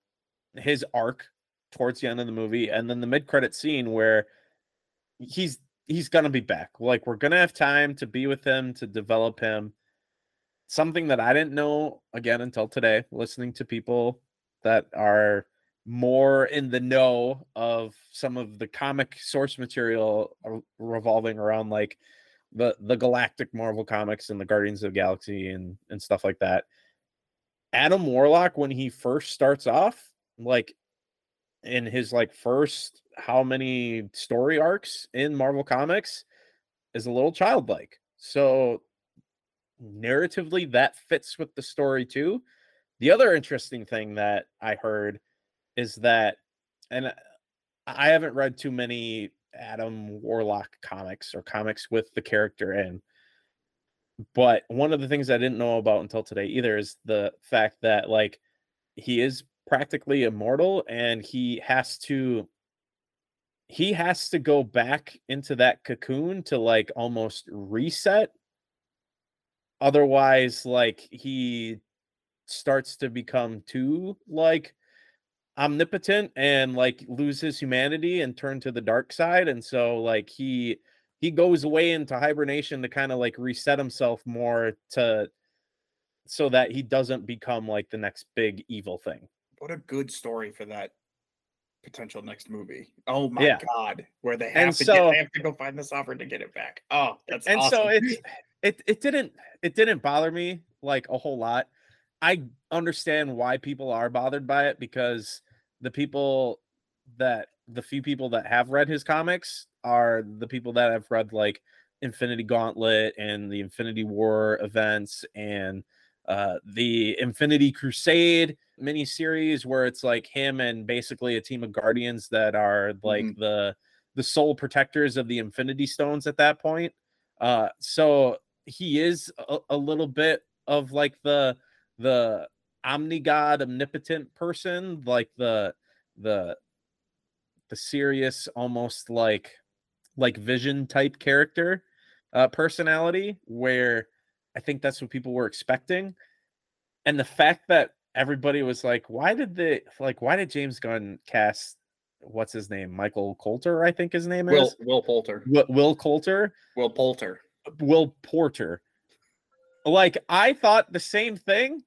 his arc towards the end of the movie and then the mid-credit scene where he's he's gonna be back. Like we're gonna have time to be with him to develop him. Something that i didn't know again until today listening to people that are more in the know of some of the comic source material revolving around like the the galactic marvel comics and the guardians of the galaxy and and stuff like that. Adam warlock when he first starts off like in his like first how many story arcs in marvel comics is a little childlike. So narratively that fits with the story too. The other interesting thing that i heard is that, and uh, I haven't read too many Adam Warlock comics or comics with the character in. But one of the things I didn't know about until today either is the fact that like he is practically immortal and he has to he has to go back into that cocoon to like almost reset otherwise like he starts to become too like omnipotent and like lose his humanity and turn to the dark side and so like he he goes away into hibernation to kind of like reset himself more to so that he doesn't become like the next big evil thing what a good story for that potential next movie oh my yeah. god where they have and to so, get, they have to go find the sovereign to get it back oh that's and awesome. so it's it it didn't it didn't bother me like a whole lot I understand why people are bothered by it because the people that the few people that have read his comics are the people that have read like Infinity Gauntlet and the Infinity War events and uh, the Infinity Crusade miniseries, where it's like him and basically a team of Guardians that are like mm-hmm. the the sole protectors of the Infinity Stones at that point. Uh, so he is a, a little bit of like the the omnigod omnipotent person like the the the serious almost like like vision type character uh personality where i think that's what people were expecting and the fact that everybody was like why did they like why did james gunn cast what's his name? Michael Coulter, I think his name Will is. Will Poulter. Will, Will Coulter. Will Poulter. Will Porter. Like I thought the same thing.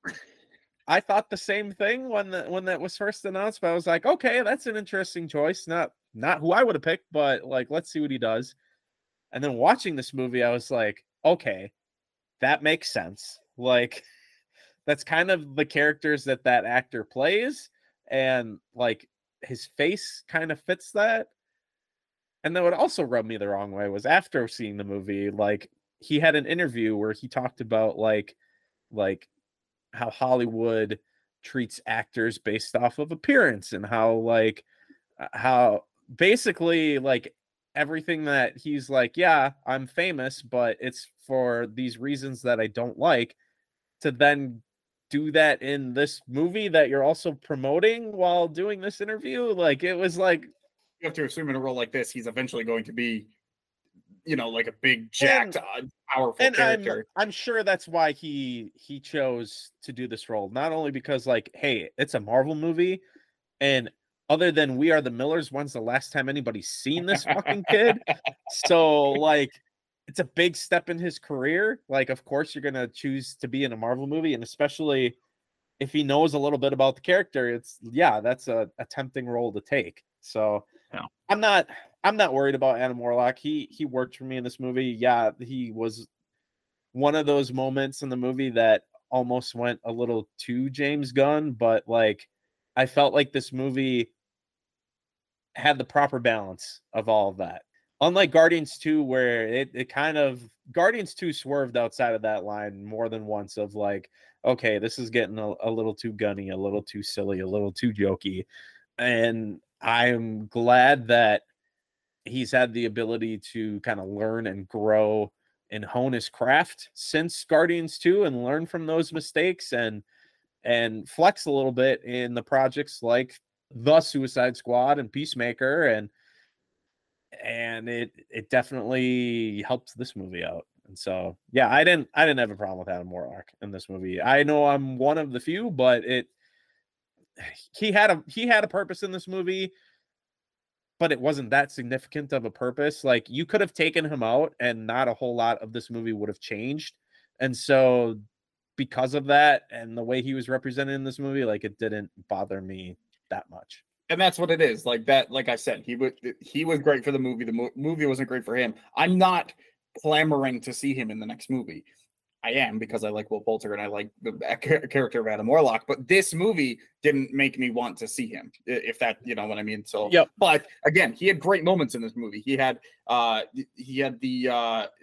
I thought the same thing when the when that was first announced, but I was like, okay, that's an interesting choice. Not not who I would have picked, but like let's see what he does. And then watching this movie, I was like, okay, that makes sense. Like that's kind of the characters that that actor plays and like his face kind of fits that. And then what also rubbed me the wrong way was after seeing the movie, like he had an interview where he talked about like like how Hollywood treats actors based off of appearance and how like uh, how basically like everything that he's like, yeah, I'm famous, but it's for these reasons that I don't like to then do that in this movie that you're also promoting while doing this interview. Like it was like You have to assume in a role like this, he's eventually going to be, you know, like a big, jacked, uh, powerful and I'm. I'm sure that's why he he chose to do this role. Not only because like, hey, it's a Marvel movie, and other than We Are the Millers, when's the last time anybody's seen this fucking kid? So like it's a big step in his career. Like, of course, you're gonna choose to be in a Marvel movie, and especially if he knows a little bit about the character, it's yeah, that's a, a tempting role to take. So Yeah. I'm not I'm not worried about Adam Warlock. He he worked for me in this movie. Yeah, he was one of those moments in the movie that almost went a little too James Gunn, but like I felt like this movie had the proper balance of all of that. Unlike Guardians 2, where it, it kind of Guardians 2 swerved outside of that line more than once of like, okay, this is getting a, a little too gunny, a little too silly, a little too jokey. And I'm glad that he's had the ability to kind of learn and grow and hone his craft since Guardians 2 and learn from those mistakes and and flex a little bit in the projects like the Suicide Squad and Peacemaker and and it it definitely helped this movie out. And so yeah, I didn't I didn't have a problem with Adam Warlock in this movie. I know I'm one of the few, but it he had a he had a purpose in this movie but it wasn't that significant of a purpose. Like you could have taken him out and not a whole lot of this movie would have changed. And so because of that and the way he was represented in this movie, like it didn't bother me that much. and that's what it is like that like i said he was he was great for the movie the mo- movie wasn't great for him i'm not clamoring to see him in the next movie i am because i like will poulter and i like the character of adam warlock but this movie didn't make me want to see him if that you know what i mean so Yep. but again he had great moments in this movie he had uh he had the uh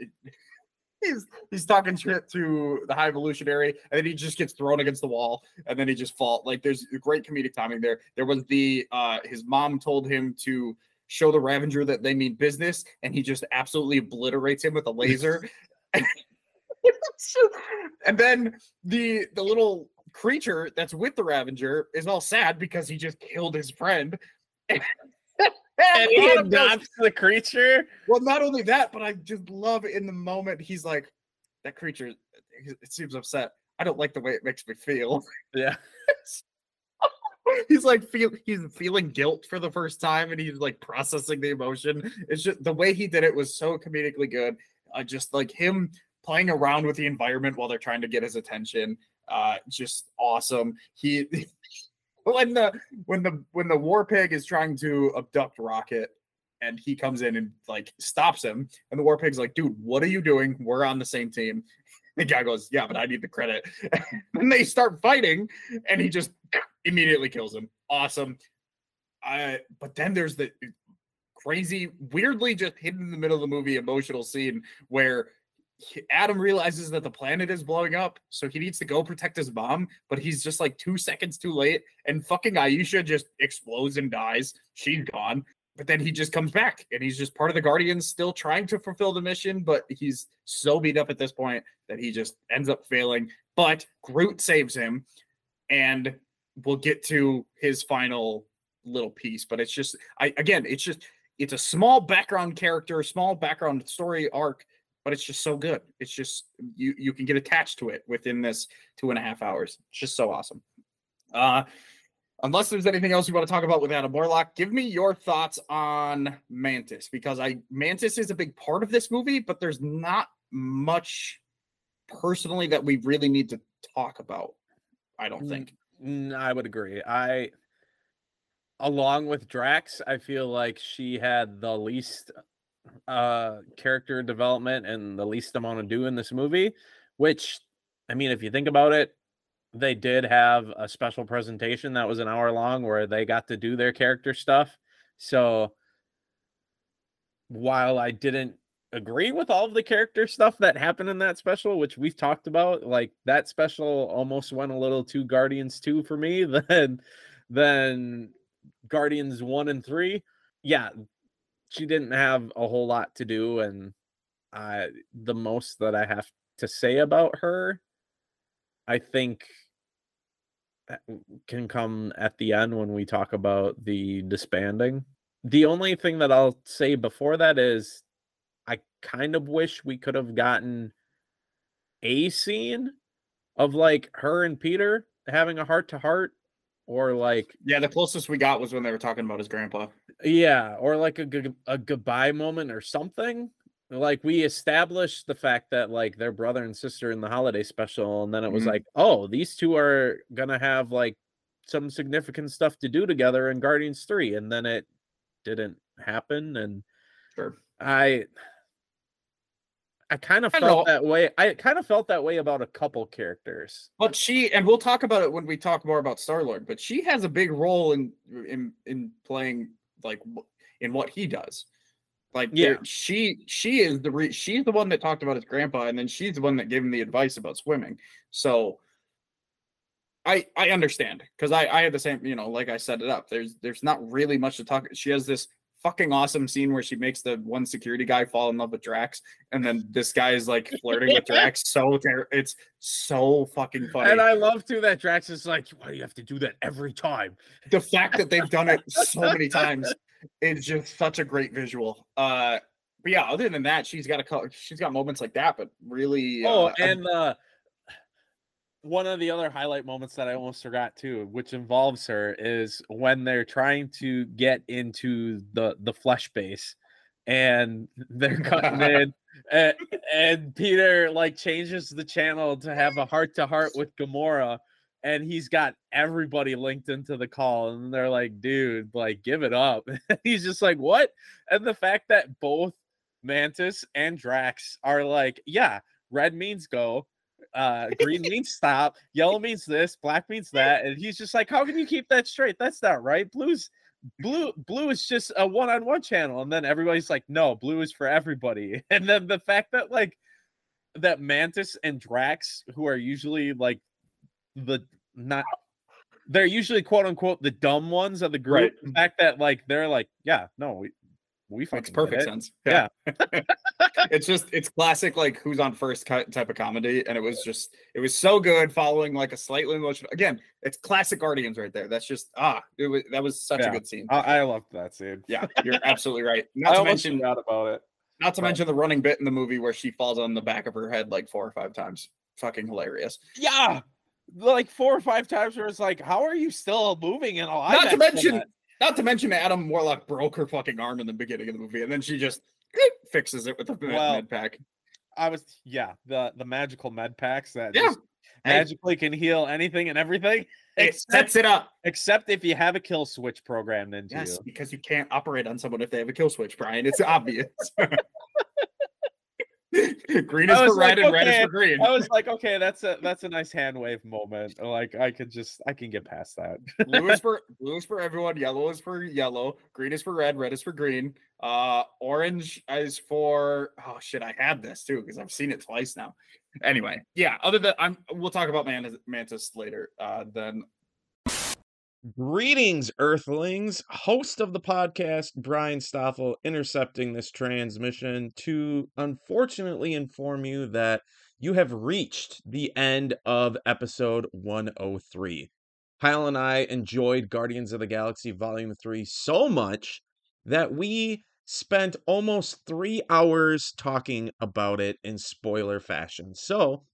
He's, he's talking shit to the high evolutionary, and then he just gets thrown against the wall, and then he just fall. Like there's great comedic timing there. There was the uh his mom told him to show the Ravenger that they mean business, and he just absolutely obliterates him with a laser. and then the the little creature that's with the Ravenger is all sad because he just killed his friend. And he adopts the creature. well, not only that, but I just love in the moment he's like, that creature, it seems upset. I don't like the way it makes me feel. Yeah. he's like feel he's feeling guilt for the first time and he's like processing the emotion. It's just the way he did it was so comedically good. Uh, just like him playing around with the environment while they're trying to get his attention. Uh, just awesome. He when the when the when the war pig is trying to abduct Rocket and he comes in and like stops him, and the war pig's like, dude, what are you doing? We're on the same team. The guy goes, Yeah, but I need the credit. then they start fighting, and he just immediately kills him. Awesome. But then there's the crazy, weirdly just hidden in the middle of the movie emotional scene where he- Adam realizes that the planet is blowing up, so he needs to go protect his mom, but he's just like two seconds too late, and fucking Ayesha just explodes and dies. She's gone. But then he just comes back and he's just part of the Guardians, still trying to fulfill the mission, but he's so beat up at this point that he just ends up failing. But Groot saves him, and we'll get to his final little piece. But it's just, I again, it's just, it's a small background character, small background story arc, but it's just so good. It's just you you can get attached to it within this two and a half hours. It's just so awesome. Uh unless there's anything else you want to talk about with Adam Warlock, give me your thoughts on Mantis because I Mantis is a big part of this movie, but there's not much personally that we really need to talk about. I don't think. I would agree. I, along with Drax, I feel like she had the least uh character development and the least amount to do in this movie. Which, I mean, if you think about it, they did have a special presentation that was an hour long where they got to do their character stuff. So, while I didn't agree with all of the character stuff that happened in that special, which we've talked about. Like that special almost went a little too Guardians 2 for me than than Guardians 1 and 3. Yeah, she didn't have a whole lot to do and the most that I have to say about her I think uh, can come at the end when we talk about the disbanding. The only thing that I'll say before that is I kind of wish we could have gotten a scene of like her and Peter having a heart to heart or like Yeah, the closest we got was when they were talking about his grandpa. yeah, or like a a goodbye moment or something. Like we established the fact that like their brother and sister in the holiday special, and then it was Mhm. like, oh, these two are gonna have like some significant stuff to do together in Guardians 3, and then it didn't happen. And Sure. I I kind of I felt know. that way. I kind of felt that way about a couple characters. But she and we'll talk about it when we talk more about Star Lord. But she has a big role in in in playing like in what he does. Like Yeah. she she is the re- she's the one that talked about his grandpa, and then she's the one that gave him the advice about swimming. So I I understand because I I had the same you know like I set it up. There's there's not really much to talk. She has this fucking awesome scene where she makes the one security guy fall in love with Drax, and then this guy is like flirting with Drax. So ter- it's so fucking funny. And I love too that Drax is like, why do you have to do that every time? the fact that they've done it so many times is just such a great visual. Uh, but yeah, other than that, she's got a she's got moments like that, but really, Oh, uh, and uh one of the other highlight moments that I almost forgot too, which involves her, is when they're trying to get into the the flesh base, and they're cutting in, and, and Peter like changes the channel to have a heart to heart with Gamora, and he's got everybody linked into the call, and they're like, "Dude, like, give it up." he's just like, "What?" And the fact that both Mantis and Drax are like, "Yeah, red means go." Uh green means stop yellow means this black means that and he's just like how can you keep that straight that's not right blue's blue blue is just a one-on-one channel and then everybody's like no blue is for everybody and then the fact that like that mantis and drax who are usually like the not they're usually quote unquote the dumb ones of the group Right. the fact that like they're like yeah no we we makes perfect sense. Yeah. it's just it's classic like who's on first cut type of comedy, and it was just it was so good, following like a slightly emotional. Again, it's classic Guardians right there. That's just ah, it was that was such Yeah. a good scene. I, I loved that scene yeah, you're absolutely right. I Not to mention forgot about it Not to But- mention the running bit in the movie where she falls on the back of her head like four or five times. Fucking hilarious. Yeah, like four or five times where it's like, how are you still moving and alive? Not to mention, that? Not to mention, Adam Warlock broke her fucking arm in the beginning of the movie, and then she just fixes it with a med, Well, med pack. I was yeah, the the magical med packs that Yeah, magically can heal anything and everything, it except, sets it up. except if you have a kill switch programmed into Yes, you. because you can't operate on someone if they have a kill switch, Bryan. It's obvious. green is for like, red and red is for green. I was like, okay, that's a that's a nice hand wave moment. Like I could just I can get past that. blue is for blue is for everyone, yellow is for yellow, green is for red, red is for green. Uh orange is for oh shit, I had this too because I've seen it twice now. Anyway, yeah, other than I'm we'll talk about Mantis, Mantis later. Uh then Greetings, Earthlings. Host of the podcast, Bryan Stoffel, intercepting this transmission to unfortunately inform you that you have reached the end of episode 103. Kyle and I enjoyed Guardians of the Galaxy Volume 3 so much that we spent almost three hours talking about it in spoiler fashion. So,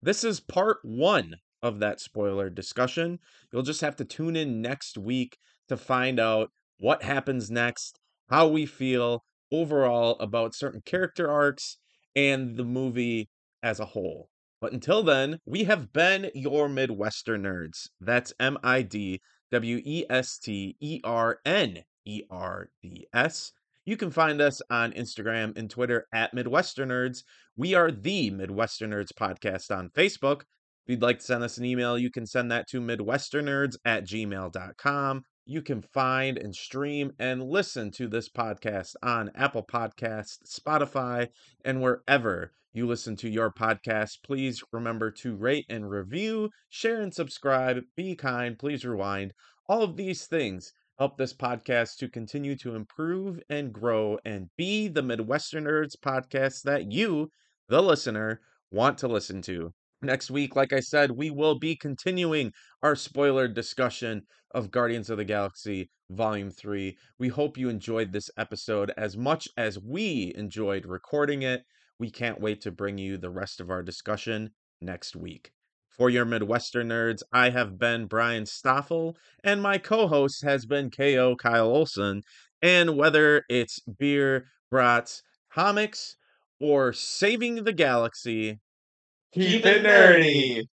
this is part one of that spoiler discussion. You'll just have to tune in next week to find out what happens next, how we feel overall about certain character arcs and the movie as a whole. But until then, we have been your Midwestern nerds. That's M I D W E S T E R N E R D S. You can find us on Instagram and Twitter at MidwesterNerds. We are the MidwesterNerds podcast on Facebook. If you'd like to send us an email, you can send that to midwesternerds at gmail.com. You can find and stream and listen to this podcast on Apple Podcasts, Spotify, and wherever you listen to your podcast. Please remember to rate and review, share and subscribe, be kind, please rewind. All of these things help this podcast to continue to improve and grow and be the MidwesterNerds podcast that you, the listener, want to listen to. Next week, like I said, we will be continuing our spoiler discussion of Guardians of the Galaxy Volume 3. We hope you enjoyed this episode as much as we enjoyed recording it. We can't wait to bring you the rest of our discussion next week. For your Midwestern nerds, I have been Bryan Stoffel, and my co host has been KO Kyle Olson. And whether it's beer, brats, comics, or saving the galaxy, Keep it nerdy.